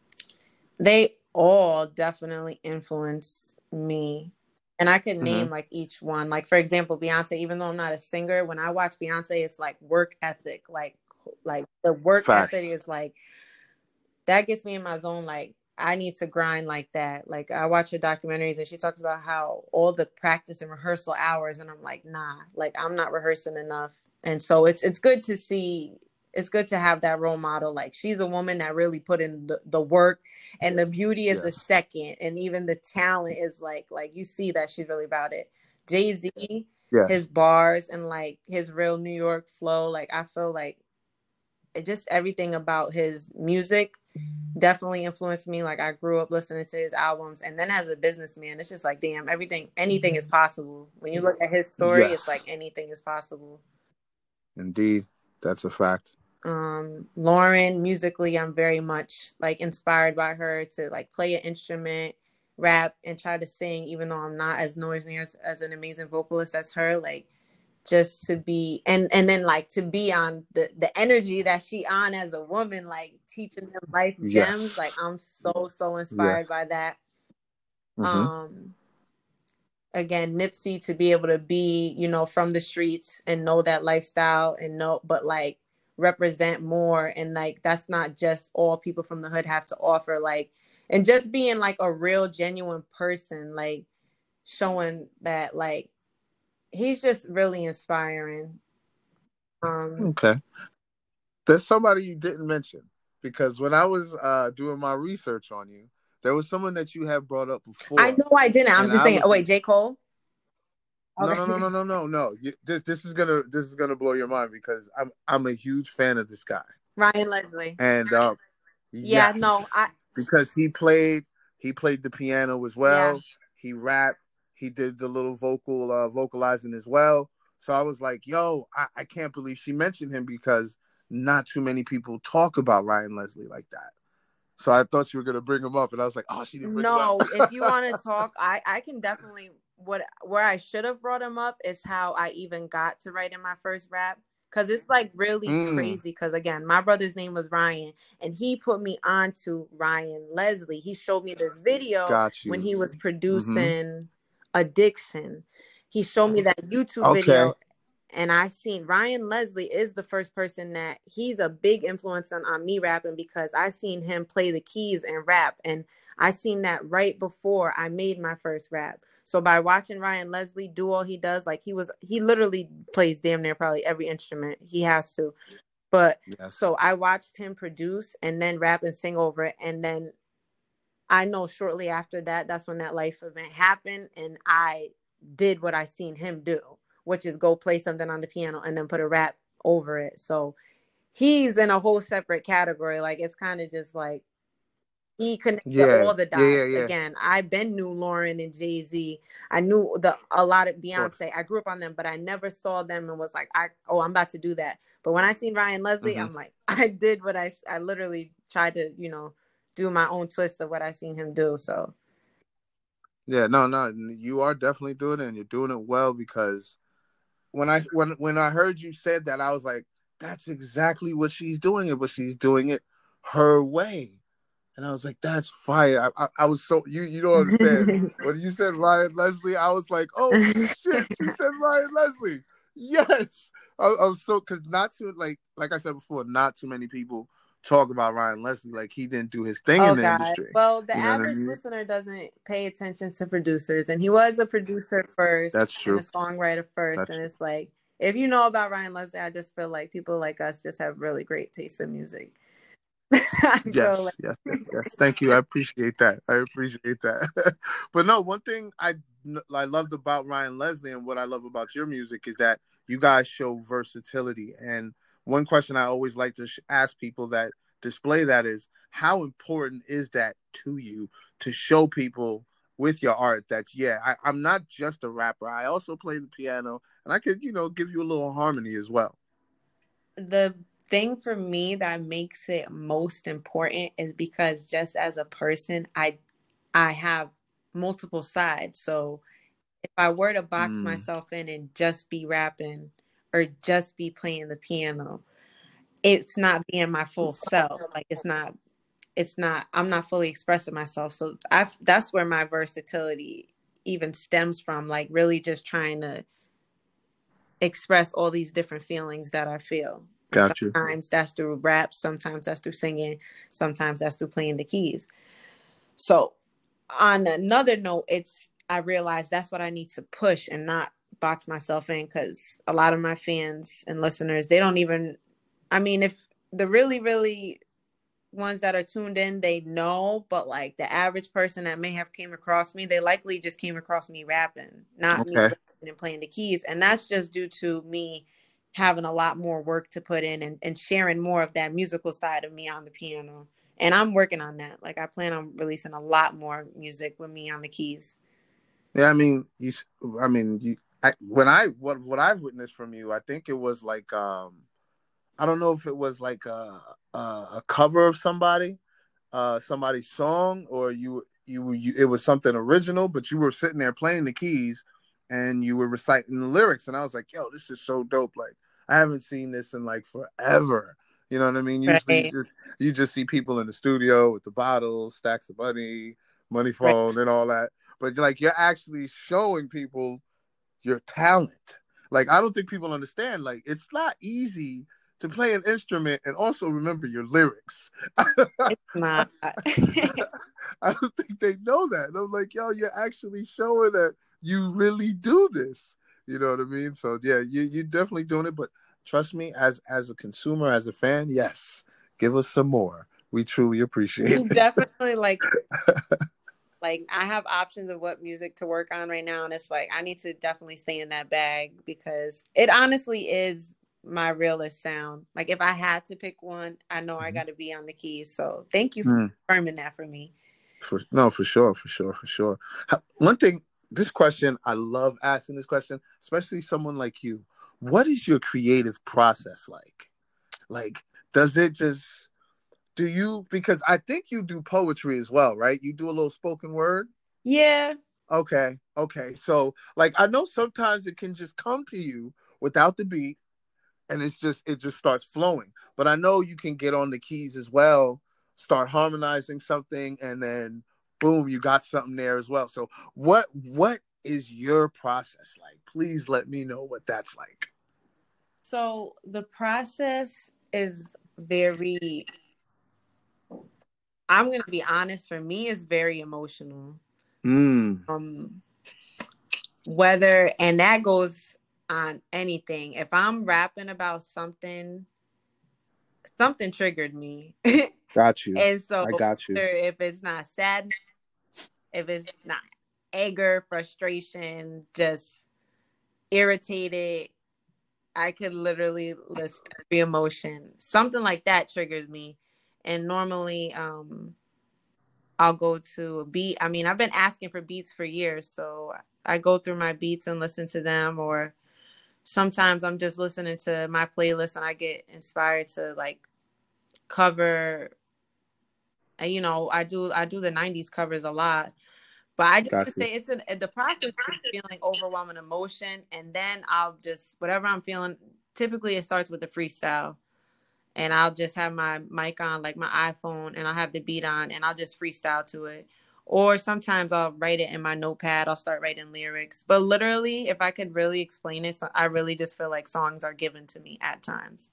[SPEAKER 4] they all definitely influence me and i could
[SPEAKER 1] Mm-hmm.
[SPEAKER 4] name like each one like for example beyonce even though i'm not a singer when i watch beyonce it's like work ethic like like the work
[SPEAKER 1] Facts.
[SPEAKER 4] ethic is like that gets me in my zone like i need to grind like that like i watch her documentaries and she talks about how all the practice and rehearsal hours and i'm like nah like i'm not rehearsing enough and so it's it's good to see it's good to have that role model like she's a woman that really put in the, the work and the beauty is the
[SPEAKER 1] Yes.
[SPEAKER 4] second and even the talent is like like you see that she's really about it jay-z
[SPEAKER 1] Yes.
[SPEAKER 4] his bars and like his real new york flow like i feel like it just everything about his music definitely influenced me like i grew up listening to his albums and then as a businessman it's just like damn everything anything is mm-hmm. possible when you look at his story
[SPEAKER 1] Yes.
[SPEAKER 4] it's like anything is possible
[SPEAKER 1] Indeed. That's a fact.
[SPEAKER 4] um lauryn musically i'm very much like inspired by her to like play an instrument rap and try to sing even though i'm not as noisy as, as an amazing vocalist as her like just to be and and then like to be on the the energy that she on as a woman like teaching them life gems
[SPEAKER 1] Yes.
[SPEAKER 4] like i'm so so inspired by that
[SPEAKER 1] Mhm.
[SPEAKER 4] um again nipsey to be able to be you know from the streets and know that lifestyle and know but like represent more and like that's not just all people from the hood have to offer like and just being like a real genuine person like showing that like he's just really inspiring um
[SPEAKER 1] Okay. There's somebody you didn't mention because when I was uh, doing my research on you, there was someone that you had brought up before.
[SPEAKER 4] i know i didn't i'm just
[SPEAKER 1] I
[SPEAKER 4] saying
[SPEAKER 1] was-
[SPEAKER 4] oh wait j cole
[SPEAKER 1] No,
[SPEAKER 4] Okay.
[SPEAKER 1] no, no, no, no, no, no. You- This this is gonna this is gonna blow your mind because I'm I'm a huge fan of this guy.
[SPEAKER 4] ryan leslie
[SPEAKER 1] And uh,
[SPEAKER 4] yeah
[SPEAKER 1] yes,
[SPEAKER 4] no i
[SPEAKER 1] because he played he played the piano as well.
[SPEAKER 4] Yeah.
[SPEAKER 1] He rapped. He did the little vocal uh, vocalizing as well. So I was like, yo, I, I can't believe she mentioned him because not too many people talk about Ryan Leslie like that. So I thought you were gonna bring him up, and I was like, oh, she didn't bring
[SPEAKER 4] no
[SPEAKER 1] him up.
[SPEAKER 4] if you want to talk i i can definitely what where i should have brought him up is how i even got to writing my first rap because it's like really
[SPEAKER 1] Mm.
[SPEAKER 4] crazy because again my brother's name was ryan and he put me on to ryan leslie he showed me this video when he was producing addiction he showed me that youtube
[SPEAKER 1] Okay.
[SPEAKER 4] video and i seen ryan leslie is the first person that he's a big influence on, on me rapping because i seen him play the keys and rap and i seen that right before i made my first rap So by watching Ryan Leslie do all he does, like he was, he literally plays damn near probably every instrument he has to. But
[SPEAKER 1] Yes.
[SPEAKER 4] so I watched him produce and then rap and sing over it. And then I know shortly after that, that's when that life event happened. And I did what I seen him do, which is go play something on the piano and then put a rap over it. So he's in a whole separate category. Like it's kind of just like he connected
[SPEAKER 1] Yeah,
[SPEAKER 4] all the dots.
[SPEAKER 1] yeah, yeah.
[SPEAKER 4] Again, I've been knew Lauryn and Jay Z. I knew the a lot of. Beyonce. I grew up on them, but I never saw them and was like, I oh, I'm about to do that. But when I seen Ryan Leslie,
[SPEAKER 1] Mhm.
[SPEAKER 4] I'm like, I did what I I literally tried to you know do my own twist of what I seen him do. So
[SPEAKER 1] Yeah, no, no, you are definitely doing it, and you're doing it well because when I when when I heard you said that, I was like, that's exactly what she's doing it, but she's doing it her way, and I was like, that's fire. I, I, I was so you you don't understand when you said Ryan Leslie, I was like, oh shit, she said Ryan Leslie, yes. I, I was so because not too like like I said before, not too many people talk about Ryan Leslie like he didn't do his thing
[SPEAKER 4] oh
[SPEAKER 1] in the
[SPEAKER 4] god.
[SPEAKER 1] industry.
[SPEAKER 4] Well, the
[SPEAKER 1] You know what I
[SPEAKER 4] average
[SPEAKER 1] mean?
[SPEAKER 4] listener doesn't pay attention to producers, and he was a producer first.
[SPEAKER 1] That's true.
[SPEAKER 4] And a songwriter first,
[SPEAKER 1] That's
[SPEAKER 4] and
[SPEAKER 1] true.
[SPEAKER 4] it's like if you know about Ryan Leslie, I just feel like people like us just have really great taste in music.
[SPEAKER 1] Yes,
[SPEAKER 4] like-
[SPEAKER 1] yes, yes, yes. Thank you. I appreciate that. I appreciate that. but no, one thing I I loved about Ryan Leslie and what I love about your music is that you guys show versatility. And one question I always like to sh- ask people that display that is how important is that to you to show people with your art that yeah, I, I'm not just a rapper. I also play the piano and I could you know give you a little harmony as well.
[SPEAKER 4] the thing for me that makes it most important is because just as a person i i have multiple sides so if i were to box
[SPEAKER 1] Mm.
[SPEAKER 4] myself in and just be rapping or just be playing the piano it's not being my full self like it's not it's not i'm not fully expressing myself so i that's where my versatility even stems from like really just trying to express all these different feelings that i feel
[SPEAKER 1] Got you.
[SPEAKER 4] Sometimes that's through rap, sometimes that's through singing, sometimes that's through playing the keys. So, on another note, it's I realize that's what I need to push and not box myself in because a lot of my fans and listeners they don't even. I mean, if the really, really ones that are tuned in, they know, but like the average person that may have came across me, they likely just came across me rapping, not me
[SPEAKER 1] Okay.
[SPEAKER 4] rapping and playing the keys, and that's just due to me having a lot more work to put in and, and sharing more of that musical side of me on the piano. And I'm working on that. Like I plan on releasing a lot more music with me on the keys.
[SPEAKER 1] Yeah, I mean, you. i mean, you. I, when I what what I've witnessed from you, I think it was like um, I don't know if it was like a a, a cover of somebody, uh, somebody's song, or you you you it was something original, but you were sitting there playing the keys, and you were reciting the lyrics, and I was like, yo, this is so dope. Like I haven't seen this in like forever. You know what I mean? Usually,
[SPEAKER 4] Right.
[SPEAKER 1] you just you just see people in the studio with the bottles, stacks of money, money
[SPEAKER 4] Right.
[SPEAKER 1] phone, and all that but like you're actually showing people your talent. Like I don't think people understand. Like it's not easy to play an instrument and also remember your lyrics.
[SPEAKER 4] It's not.
[SPEAKER 1] I don't think they know that. And I'm like, yo, you're actually showing that you really do this. You know what I mean? So yeah, you you're definitely doing it. But trust me, as as a consumer, as a fan, yes, give us some more. We truly appreciate it.
[SPEAKER 4] definitely like like I have options of what music to work on right now and it's like I need to definitely stay in that bag because it honestly is my realest sound. Like if I had to pick one, I know I
[SPEAKER 1] Mhm.
[SPEAKER 4] got to be on the keys. So thank you for
[SPEAKER 1] Mm.
[SPEAKER 4] confirming that for me.
[SPEAKER 1] For no, for sure, for sure, for sure. One thing, this question, I love asking this question, especially someone like you. What is your creative process like? Like, does it just do you because I think you do poetry as well, right? You do a little spoken word.
[SPEAKER 4] Yeah.
[SPEAKER 1] Okay, okay. So, like, I know sometimes it can just come to you without the beat, and it's just it just starts flowing. But I know you can get on the keys as well, start harmonizing something, and then boom, you got something there as well. So, what what is your process like? Please let me know what that's like.
[SPEAKER 4] So the process is very I'm going to be honest for me it's very emotional.
[SPEAKER 1] Mm.
[SPEAKER 4] Um whether and that goes on anything. If I'm rapping about something, something triggered me.
[SPEAKER 1] Got you.
[SPEAKER 4] and so
[SPEAKER 1] I got you.
[SPEAKER 4] if it's not sadness, if it's not anger, frustration, just irritated, I could literally list every emotion. Something like that triggers me. And normally um I'll go to a beat. I mean, I've been asking for beats for years, so I go through my beats and listen to them or sometimes I'm just listening to my playlist and I get inspired to like cover and you know, I do I do the 90s covers a lot. But I just
[SPEAKER 1] Got
[SPEAKER 4] would
[SPEAKER 1] you.
[SPEAKER 4] say it's an the process is feeling overwhelming emotion and then I'll just whatever I'm feeling typically it starts with a freestyle and I'll just have my mic on like my iPhone and I'll have the beat on and I'll just freestyle to it. Or sometimes I'll write it in my notepad. I'll start writing lyrics. But literally, if I could really explain it, so I really just feel like songs are given to me at times.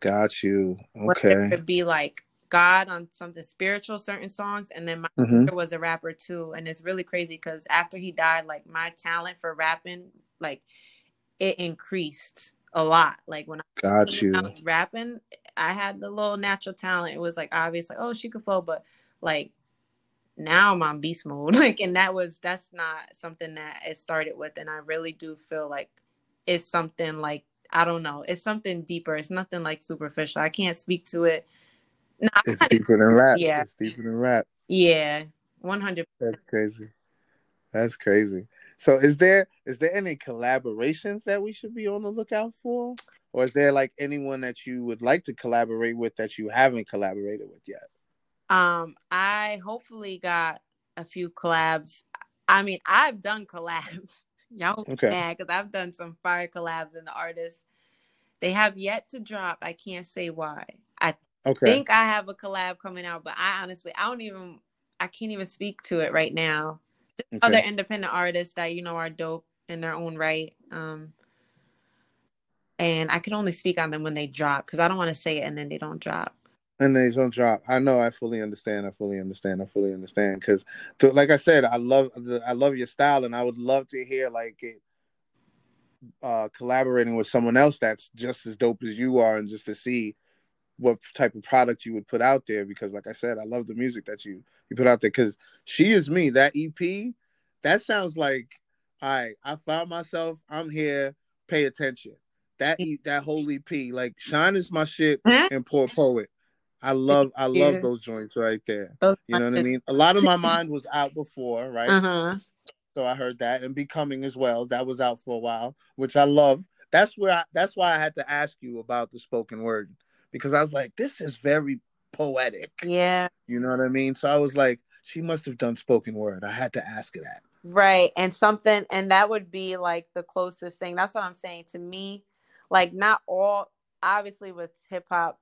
[SPEAKER 1] Got you. Okay.
[SPEAKER 4] it could be like God on something spiritual, certain songs, and then my
[SPEAKER 1] hmm
[SPEAKER 4] brother was a rapper too. And it's really crazy because after he died, like my talent for rapping, like it increased a lot. Like when I
[SPEAKER 1] Got
[SPEAKER 4] was
[SPEAKER 1] you.
[SPEAKER 4] out rapping, I had the little natural talent. It was like obvious, like oh she could flow, but like now I'm on beast mode. Like and that was that's not something that it started with, and I really do feel like it's something like I don't know, it's something deeper. It's nothing like superficial. I can't speak to it. No,
[SPEAKER 1] It's
[SPEAKER 4] not-
[SPEAKER 1] deeper than rap.
[SPEAKER 4] Yeah.
[SPEAKER 1] It's deeper than rap.
[SPEAKER 4] yeah, one hundred.
[SPEAKER 1] That's crazy. That's crazy. So is there is there any collaborations that we should be on the lookout for? Or is there like anyone that you would like to collaborate with that you haven't collaborated with yet?
[SPEAKER 4] Um, I hopefully got a few collabs. I mean, I've done collabs. Y'all
[SPEAKER 1] Okay.
[SPEAKER 4] mad because I've done some fire collabs and the artists they have yet to drop. I can't say why. I
[SPEAKER 1] Okay.
[SPEAKER 4] think I have a collab coming out, but I honestly I don't even I can't even speak to it right now.
[SPEAKER 1] Okay.
[SPEAKER 4] Other independent artists that you know are dope in their own right. Um and I can only speak on them when they drop because I don't want to say it and then they don't drop.
[SPEAKER 1] and they don't drop. I know. I fully understand. I fully understand. I fully understand. Because, like I said, I love the, I love your style, and I would love to hear like it uh collaborating with someone else that's just as dope as you are, and just to see what type of product you would put out there. Because, like I said, I love the music that you you put out there. Because she is me. That EP, that sounds like, all right. I found myself. I'm here. Pay attention. That that whole EP, like Shine is my shit, and Poor Poet. I love I love those joints right there. You know what I mean? A lot of my mind was out before, right?
[SPEAKER 4] Uh-huh.
[SPEAKER 1] So I heard that and Becoming as well. That was out for a while, which I love. That's where I, that's why I had to ask you about the spoken word because I was like, this is very poetic.
[SPEAKER 4] Yeah.
[SPEAKER 1] You know what I mean? So I was like, she must have done spoken word. I had to ask her that.
[SPEAKER 4] Right. And something, and that would be like the closest thing. That's what I'm saying to me. Like, not all, obviously, with hip hop,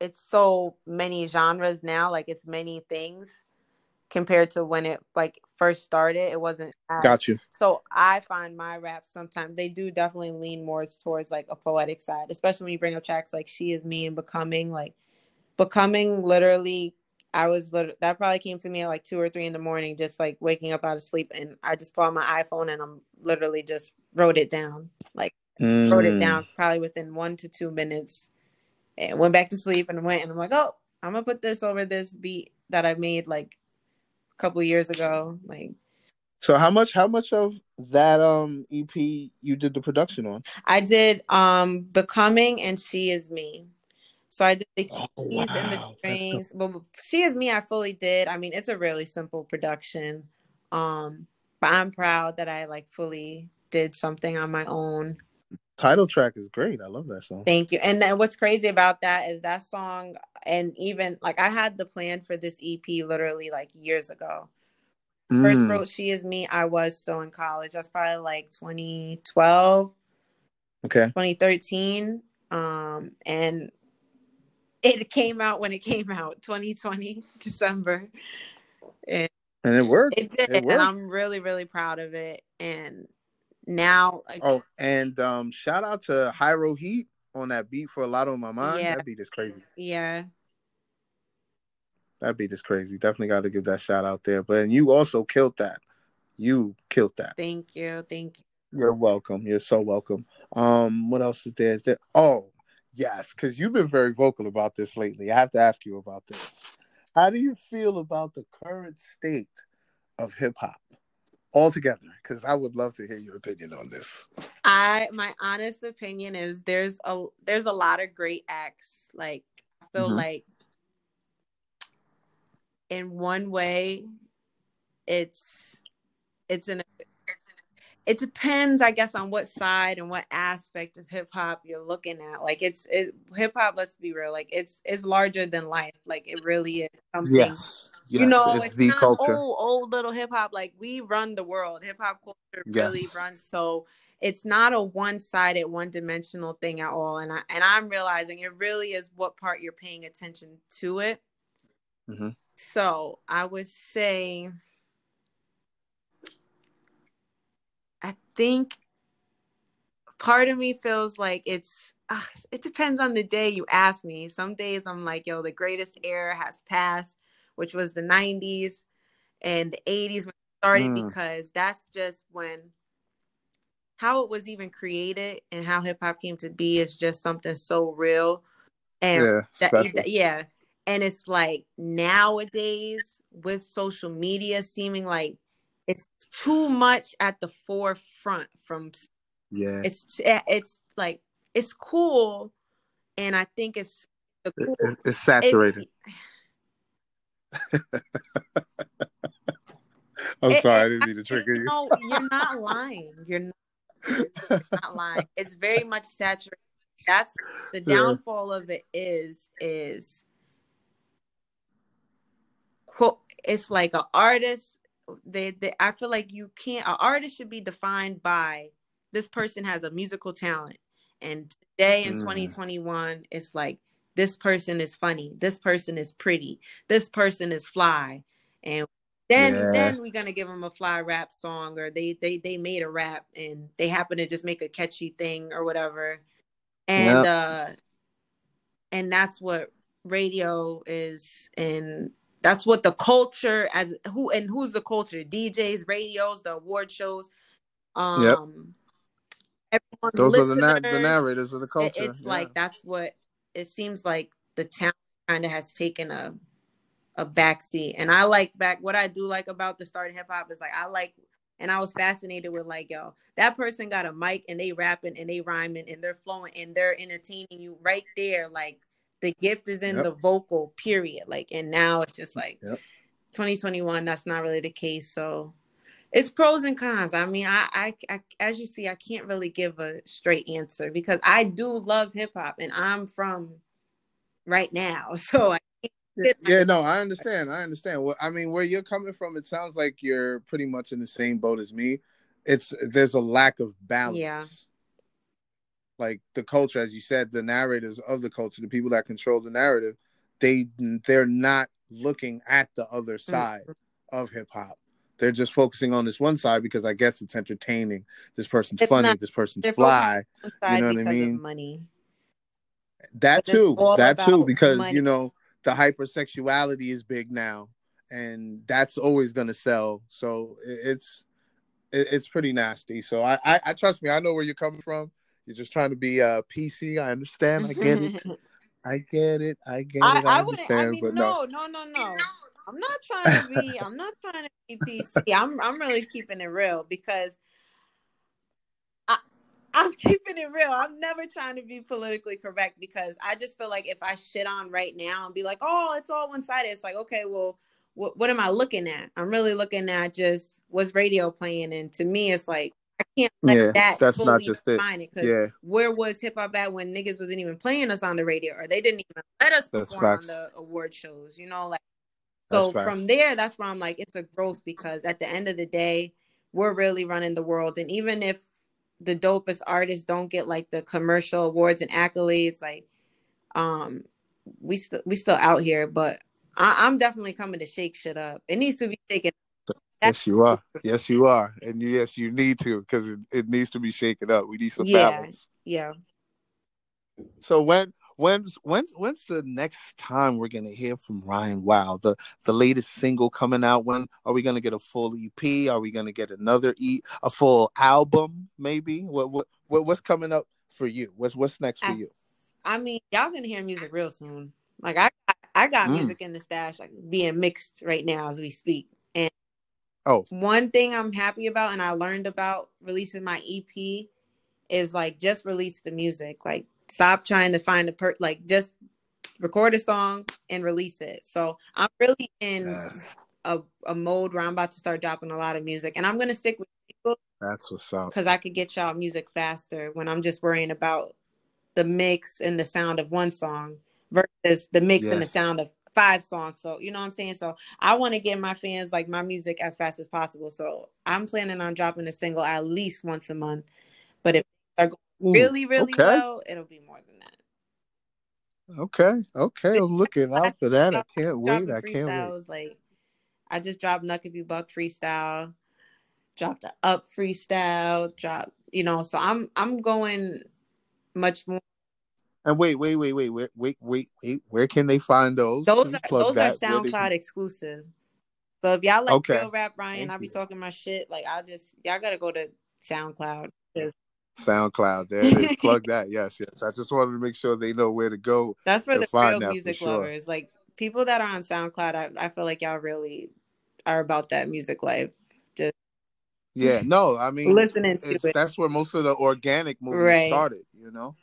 [SPEAKER 4] it's so many genres now. Like, it's many things compared to when it like first started. It wasn't as,
[SPEAKER 1] Got you.
[SPEAKER 4] So I find my raps sometimes they do definitely lean more towards like a poetic side, especially when you bring up tracks like "She Is Me" and "Becoming." Like, "Becoming" literally, I was that probably came to me at like two or three in the morning, just like waking up out of sleep, and I just pull out my iPhone and I'm literally just wrote it down, like wrote it
[SPEAKER 1] Mm.
[SPEAKER 4] down probably within one to two minutes, and went back to sleep and went and I'm like, oh, I'm gonna put this over this beat that I made like a couple years ago, like.
[SPEAKER 1] So how much how much of that um EP you did the production on?
[SPEAKER 4] I did um Becoming and She Is Me. So I did the
[SPEAKER 1] Oh,
[SPEAKER 4] keys and the
[SPEAKER 1] wow. That's
[SPEAKER 4] strings. But She Is Me I fully did. I mean, it's a really simple production. Um but I'm proud that I like fully did something on my own.
[SPEAKER 1] Title track is great. I love that song.
[SPEAKER 4] Thank you. And then what's crazy about that is that song and even like I had the plan for this EP literally like years ago. First
[SPEAKER 1] Mm.
[SPEAKER 4] wrote She Is Me, I was still in college. That's probably like 2012.
[SPEAKER 1] Okay.
[SPEAKER 4] 2013 um and it came out when it came out 2020 december and
[SPEAKER 1] And it worked.
[SPEAKER 4] it did
[SPEAKER 1] It
[SPEAKER 4] and i'm really really proud of it and now like,
[SPEAKER 1] Oh, and um, shout out to Hyro Heat on that beat for a lot on my mind.
[SPEAKER 4] Yeah.
[SPEAKER 1] That beat is crazy.
[SPEAKER 4] yeah
[SPEAKER 1] That beat is crazy. Definitely got to give that shout out there. But and you also killed that. You killed that.
[SPEAKER 4] Thank you. Thank you.
[SPEAKER 1] You're welcome. You're so welcome. Um, what else is there? Is there? Oh, yes, because you've been very vocal about this lately. I have to ask you about this. How do you feel about the current state of hip hop altogether? Because I would love to hear your opinion on this.
[SPEAKER 4] I my honest opinion is there's a there's a lot of great acts. Like I feel
[SPEAKER 1] Mhm.
[SPEAKER 4] like in one way it's it's an it depends i guess on what side and what aspect of hip hop you're looking at like it's it hip hop let's be real like it's it's larger than life like it really is something
[SPEAKER 1] Yes, yes,
[SPEAKER 4] you know
[SPEAKER 1] it's,
[SPEAKER 4] it's,
[SPEAKER 1] the
[SPEAKER 4] not
[SPEAKER 1] culture.
[SPEAKER 4] old old little hip hop like we run the world hip hop culture really
[SPEAKER 1] Yes.
[SPEAKER 4] runs so it's not a one-sided one-dimensional thing at all and i and i'm realizing it really is what part you're paying attention to it
[SPEAKER 1] Mhm.
[SPEAKER 4] so i would say i think part of me feels like it's uh, it depends on the day you ask me. Some days i'm like yo the greatest era has passed which was the 90s and the 80s when it started
[SPEAKER 1] Mm.
[SPEAKER 4] because that's just when how it was even created and how hip hop came to be is just something so real. And
[SPEAKER 1] Yeah,
[SPEAKER 4] that, that- yeah. And it's like nowadays with social media seeming like it's too much at the forefront from
[SPEAKER 1] yeah.
[SPEAKER 4] it's eh, it's like it's cool and i think it's cool
[SPEAKER 1] it's, it's saturated. I'm
[SPEAKER 4] it-
[SPEAKER 1] sorry, I didn't mean to trigger you.
[SPEAKER 4] No, you're not lying. You're not, you're not lying. It's very much saturated. That's the
[SPEAKER 1] Yeah.
[SPEAKER 4] downfall of it is is quote it's like an artist they, they I feel like you can't an artist should be defined by this person has a musical talent and today in
[SPEAKER 1] Mhm.
[SPEAKER 4] 2021 it's like this person is funny this person is pretty this person is fly and then
[SPEAKER 1] Yeah.
[SPEAKER 4] then we're gonna give them a fly rap song or they they they made a rap and they happen to just make a catchy thing or whatever and uh and that's what radio is and that's what the culture as who and who's the culture djs radios the award shows um
[SPEAKER 1] Yep.
[SPEAKER 4] everyone
[SPEAKER 1] Those are the na- the narrators of the culture.
[SPEAKER 4] it's
[SPEAKER 1] yeah.
[SPEAKER 4] like that's what it seems like the town kind of has taken a a backseat and i like back what i do like about the start of hip-hop is like i like and i was fascinated with like yo that person got a mic and they rapping and they rhyming and they're flowing and they're entertaining you right there like the gift is in
[SPEAKER 1] Yep.
[SPEAKER 4] the vocal period like and now it's just like
[SPEAKER 1] Yep.
[SPEAKER 4] 2021 that's not really the case so it's pros and cons i mean I, I i as you see i can't really give a straight answer because i do love hip-hop and i'm from right now so I
[SPEAKER 1] Yeah, no, I understand. I understand. Well, I mean, where you're coming from, it sounds like you're pretty much in the same boat as me. It's there's a lack of balance.
[SPEAKER 4] Yeah.
[SPEAKER 1] Like the culture, as you said, the narrators of the culture, the people that control the narrative, they they're not looking at the other side of hip hop. They're just focusing on this one side because I guess it's entertaining. This person's
[SPEAKER 4] It's
[SPEAKER 1] funny.
[SPEAKER 4] not-
[SPEAKER 1] this person's fly.
[SPEAKER 4] You
[SPEAKER 1] know what I mean?
[SPEAKER 4] money
[SPEAKER 1] That
[SPEAKER 4] But
[SPEAKER 1] too. That too, because
[SPEAKER 4] money.
[SPEAKER 1] you know the hypersexuality is big now, and that's always going to sell. So it's it's pretty nasty. So I, I I trust me. I know where you're coming from. You're just trying to be uh PC. I understand. I get it. I get it. I get
[SPEAKER 4] I,
[SPEAKER 1] it. I,
[SPEAKER 4] I
[SPEAKER 1] understand.
[SPEAKER 4] I mean,
[SPEAKER 1] but no.
[SPEAKER 4] no, no, no, no. I'm not trying to be. I'm not trying to be PC. I'm. I'm really keeping it real because I. I'm keeping it real. I'm never trying to be politically correct because I just feel like if I shit on right now and be like, "Oh, it's all one sided," it's like, okay, well, what what am I looking at? I'm really looking at just what's radio playing, and to me, it's like I can't let
[SPEAKER 1] Yeah,
[SPEAKER 4] that
[SPEAKER 1] that's
[SPEAKER 4] fully
[SPEAKER 1] not just
[SPEAKER 4] define it because
[SPEAKER 1] Yeah,
[SPEAKER 4] where was hip hop at when niggas wasn't even playing us on the radio or they didn't even let us
[SPEAKER 1] That's
[SPEAKER 4] perform on the award shows, you know, like so
[SPEAKER 1] That's
[SPEAKER 4] from
[SPEAKER 1] facts.
[SPEAKER 4] there that's where I'm like it's a growth because at the end of the day, we're really running the world. And even if the dopest artists don't get like the commercial awards and accolades, like um we still we still out here, but I, I'm definitely coming to shake shit up. It needs to be shaken.
[SPEAKER 1] Yes, you are. Yes, you are. And yes, you need to because it, it needs to be shaken up. We need some
[SPEAKER 4] Yeah.
[SPEAKER 1] balance.
[SPEAKER 4] Yeah.
[SPEAKER 1] So when when's when's when's the next time we're gonna hear from Ryan Wow? The the latest single coming out. When are we gonna get a full EP? Are we gonna get another e a full album? Maybe. What what, what what's coming up for you? What's what's next for
[SPEAKER 4] As-
[SPEAKER 1] you?
[SPEAKER 4] I mean, y'all gonna hear music real soon. Like I, I got
[SPEAKER 1] Mm.
[SPEAKER 4] music in the stash, like being mixed right now as we speak.
[SPEAKER 1] Oh.
[SPEAKER 4] one thing I'm happy about, and I learned about releasing my EP, is like just release the music. Like stop trying to find a per, like just record a song and release it. So I'm really in
[SPEAKER 1] Yes,
[SPEAKER 4] a, a mode where I'm about to start dropping a lot of music, and I'm gonna stick with people
[SPEAKER 1] that's what's up.
[SPEAKER 4] because I could get y'all music faster when I'm just worrying about the mix and the sound of one song versus the mix and the sound of five songs. So you know what I'm saying? So I want to get my fans like my music as fast as possible. So I'm planning on dropping a single at least once a month. But if they're going really, really
[SPEAKER 1] okay.
[SPEAKER 4] well, it'll be more than that.
[SPEAKER 1] Okay, okay. I'm looking out for that. I can't wait. I can't wait.
[SPEAKER 4] Like I just dropped Nuckabee Buck freestyle, dropped the Up freestyle, dropped, you know. So I'm I'm going much more.
[SPEAKER 1] And wait, wait, wait, wait, wait, wait, wait, wait. Where can they find those?
[SPEAKER 4] Those are those are SoundCloud exclusive. So if y'all like
[SPEAKER 1] Okay.
[SPEAKER 4] real rap Ryan, I'll be talking my shit. Like I'll just y'all gotta go to SoundCloud.
[SPEAKER 1] SoundCloud. There it is. Plug that. Yes, yes. I just wanted to make sure they know where to go.
[SPEAKER 4] That's for the real music
[SPEAKER 1] sure.
[SPEAKER 4] lovers. Like people that are on SoundCloud, I, I feel like y'all really are about that music life. Just
[SPEAKER 1] Yeah, no, I mean,
[SPEAKER 4] listening to it.
[SPEAKER 1] that's where most of the organic movement
[SPEAKER 4] Right.
[SPEAKER 1] started. You know,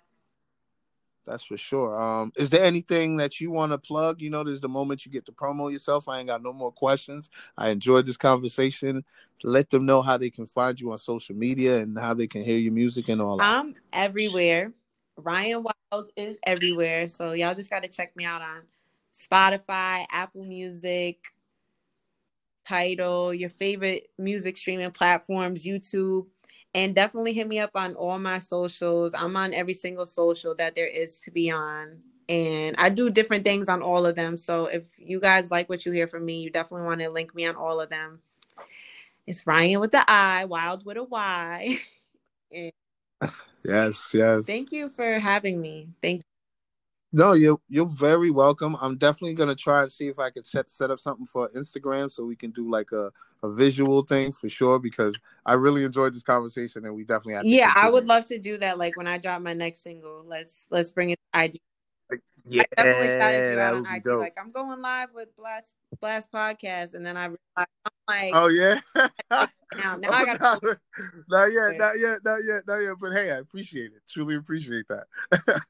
[SPEAKER 1] that's for sure. Um, is there anything that you want to plug? You know, there's the moment you get to promo yourself. I ain't got no more questions. I enjoyed this conversation. Let them know how they can find you on social media and how they can hear your music and all that.
[SPEAKER 4] I'm everywhere. Ryan Wild is everywhere. So y'all just gotta check me out on Spotify, Apple Music, Tidal, your favorite music streaming platforms, YouTube. And definitely hit me up on all my socials. I'm on every single social that there is to be on. And I do different things on all of them. So if you guys like what you hear from me, you definitely want to link me on all of them. It's Ryan with the I, Wild with a Y. and
[SPEAKER 1] yes, yes.
[SPEAKER 4] Thank you for having me. Thank
[SPEAKER 1] No, you're you're very welcome. I'm definitely gonna try and see if I can set set up something for Instagram so we can do like a, a visual thing for sure because I really enjoyed this conversation and we definitely have to
[SPEAKER 4] Yeah, I would love to do that. Like when I drop my next single, let's let's bring it to IG.
[SPEAKER 1] Yeah,
[SPEAKER 4] I definitely shouted you
[SPEAKER 1] that
[SPEAKER 4] out on IG.
[SPEAKER 1] dope.
[SPEAKER 4] Like I'm going live with Blast Blast Podcast, and then I realized I'm like,
[SPEAKER 1] oh yeah.
[SPEAKER 4] now, now
[SPEAKER 1] Oh,
[SPEAKER 4] I gotta.
[SPEAKER 1] no. not yet, not yet, not yet, not yet. But hey, I appreciate it. Truly appreciate that.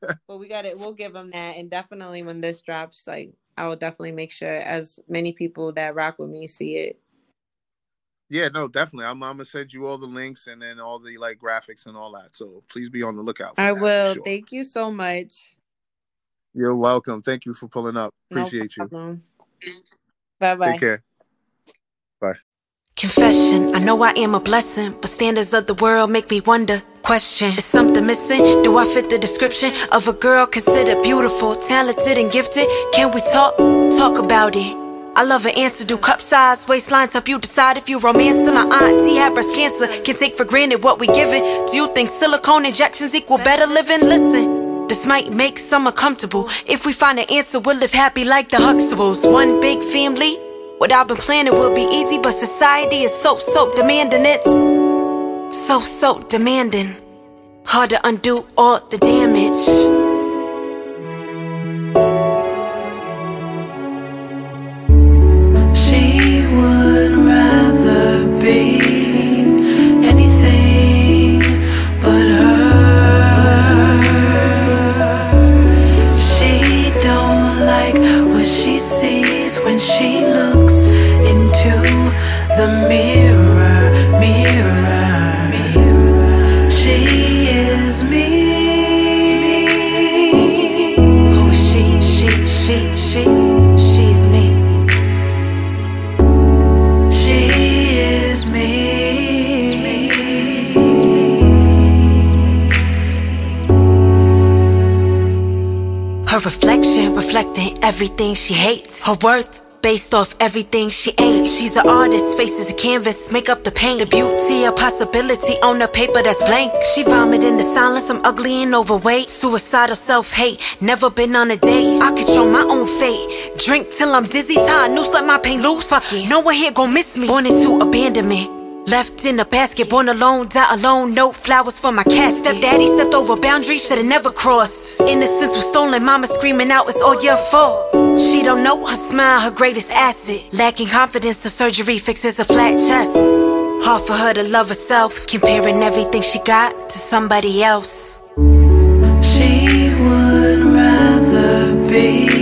[SPEAKER 4] But we got it. We'll give them that, and definitely when this drops, like I will definitely make sure as many people that rock with me see it.
[SPEAKER 1] yeah, no, definitely. I'm, I'm gonna send you all the links and then all the like graphics and all that. So please be on the lookout.
[SPEAKER 4] I will.
[SPEAKER 1] sure.
[SPEAKER 4] Thank you so much.
[SPEAKER 1] You're welcome. Thank you for pulling up. Appreciate you.
[SPEAKER 4] Bye bye.
[SPEAKER 1] Take care. Bye.
[SPEAKER 2] Confession, I know I am a blessing, but standards of the world make me wonder. Question, is something missing? Do I fit the description of a girl considered beautiful, talented, and gifted? Can we talk? Talk about it. I love an answer. Do cup size, waistlines help you decide if you romance My auntie had breast cancer. Can take for granted what we given. Do you think silicone injections equal better living? Listen, this might make some uncomfortable. If we find an answer, we'll live happy like the Huxtables. One big family. What I've been planning will be easy, but society is so, so demanding. It's so, so demanding. Hard to undo all the damage. She would rather be she hates. Her worth based off everything she ain't. She's an artist, faces a canvas, make up the paint. The beauty of possibility on a paper that's blank. She vomit in the silence, I'm ugly and overweight. Suicidal self hate, never been on a date. I control my own fate. Drink till I'm dizzy, tie a noose, let my pain loose. Fuck it, no one here gon' miss me. Born into abandonment. Left in a basket, born alone, die alone. No flowers for my cat. Stepdaddy stepped over boundaries, should've never crossed. Innocence was stolen, mama screaming out, it's all your fault. She don't know her smile, her greatest asset. Lacking confidence, the surgery fixes a flat chest. Hard for her to love herself, comparing everything she got to somebody else.
[SPEAKER 5] She would rather be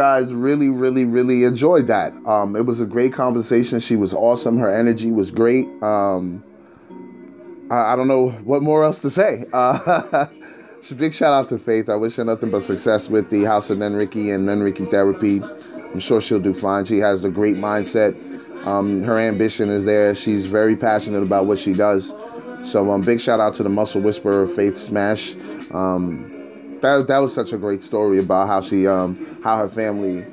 [SPEAKER 1] guys really, really, really enjoyed that. Um, it was a great conversation. She was awesome. Her energy was great. Um, I, I don't know what more else to say. Uh, big shout out to Faith. I wish her nothing but success with the House of Nenriki and Nenriki Therapy. I'm sure she'll do fine. She has the great mindset. Um, her ambition is there. She's very passionate about what she does. So, um, big shout out to the Muscle Whisperer, Faith Smash. Um, that that was such a great story about how she um how her family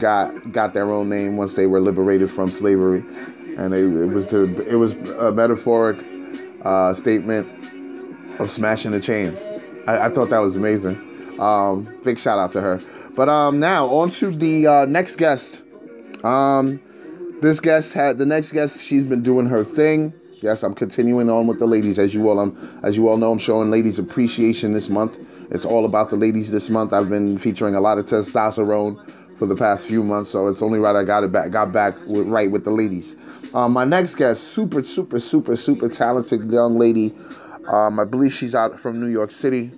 [SPEAKER 1] got got their own name once they were liberated from slavery, and they, it was to it was a metaphoric uh, statement of smashing the chains. I, I thought that was amazing. Um, big shout out to her. But um, now on to the uh, next guest. Um, this guest had the next guest. She's been doing her thing. Yes, I'm continuing on with the ladies. As you all, um, as you all know, I'm showing ladies appreciation this month. It's all about the ladies this month. I've been featuring a lot of testosterone for the past few months, so it's only right I got it back, got back with, right with the ladies. Um, my next guest, super, super, super, super talented young lady. Um, I believe she's out from New York City.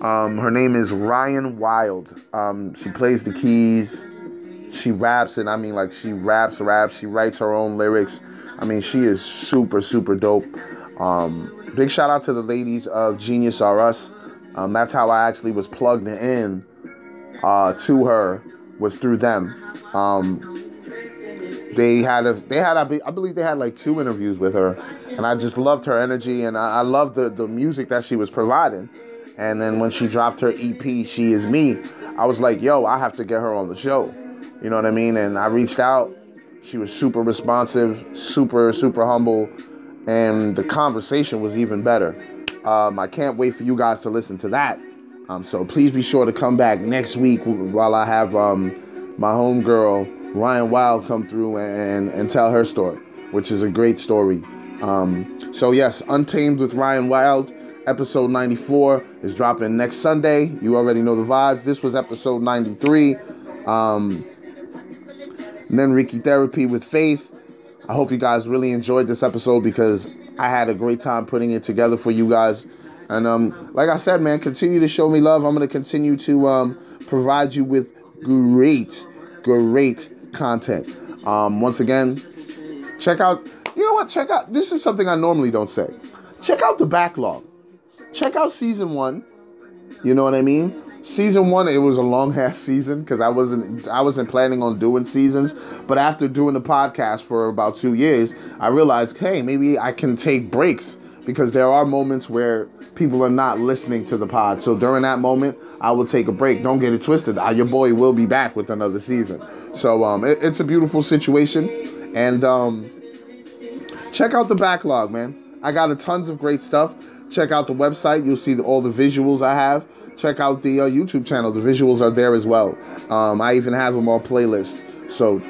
[SPEAKER 1] Um, her name is Ryan Wild. Um, she plays the keys. She raps, and I mean, like, she raps, raps. She writes her own lyrics. I mean, she is super, super dope. Um, big shout out to the ladies of Genius R Us. Um, that's how I actually was plugged in uh, to her was through them. Um, they had a they had I believe they had like two interviews with her, and I just loved her energy and I, I loved the the music that she was providing. And then when she dropped her EP, She Is Me, I was like, yo, I have to get her on the show. You know what I mean? And I reached out. She was super responsive, super, super humble, and the conversation was even better. Um, I can't wait for you guys to listen to that. Um, so please be sure to come back next week while I have um, my homegirl, Ryan Wild, come through and, and tell her story, which is a great story. Um, so, yes, Untamed with Ryan Wild, episode 94 is dropping next Sunday. You already know the vibes. This was episode 93. Um, and then Ricky Therapy with Faith. I hope you guys really enjoyed this episode because I had a great time putting it together for you guys. And um, like I said, man, continue to show me love. I'm gonna continue to um, provide you with great, great content. Um, once again, check out. You know what? Check out. This is something I normally don't say. Check out the backlog. Check out season one. You know what I mean? Season one, it was a long ass season because I wasn't I wasn't planning on doing seasons. But after doing the podcast for about two years, I realized, hey, maybe I can take breaks because there are moments where people are not listening to the pod. So during that moment, I will take a break. Don't get it twisted. I, your boy will be back with another season. So um, it, it's a beautiful situation, and um, check out the backlog, man. I got a tons of great stuff. Check out the website. You'll see the, all the visuals I have. Check out the uh, YouTube channel. The visuals are there as well. Um, I even have them on playlist. So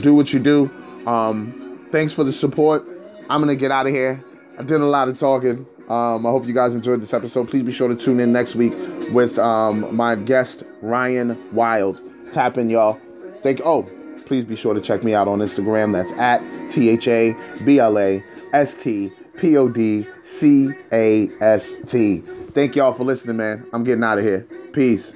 [SPEAKER 1] do what you do. Um, thanks for the support. I'm gonna get out of here. I did a lot of talking. Um, I hope you guys enjoyed this episode. Please be sure to tune in next week with um, my guest Ryan Wild. Tap in, y'all. Thank. Oh, please be sure to check me out on Instagram. That's at T H A B L A S T P O D C A S T. Thank y'all for listening, man. I'm getting out of here. Peace.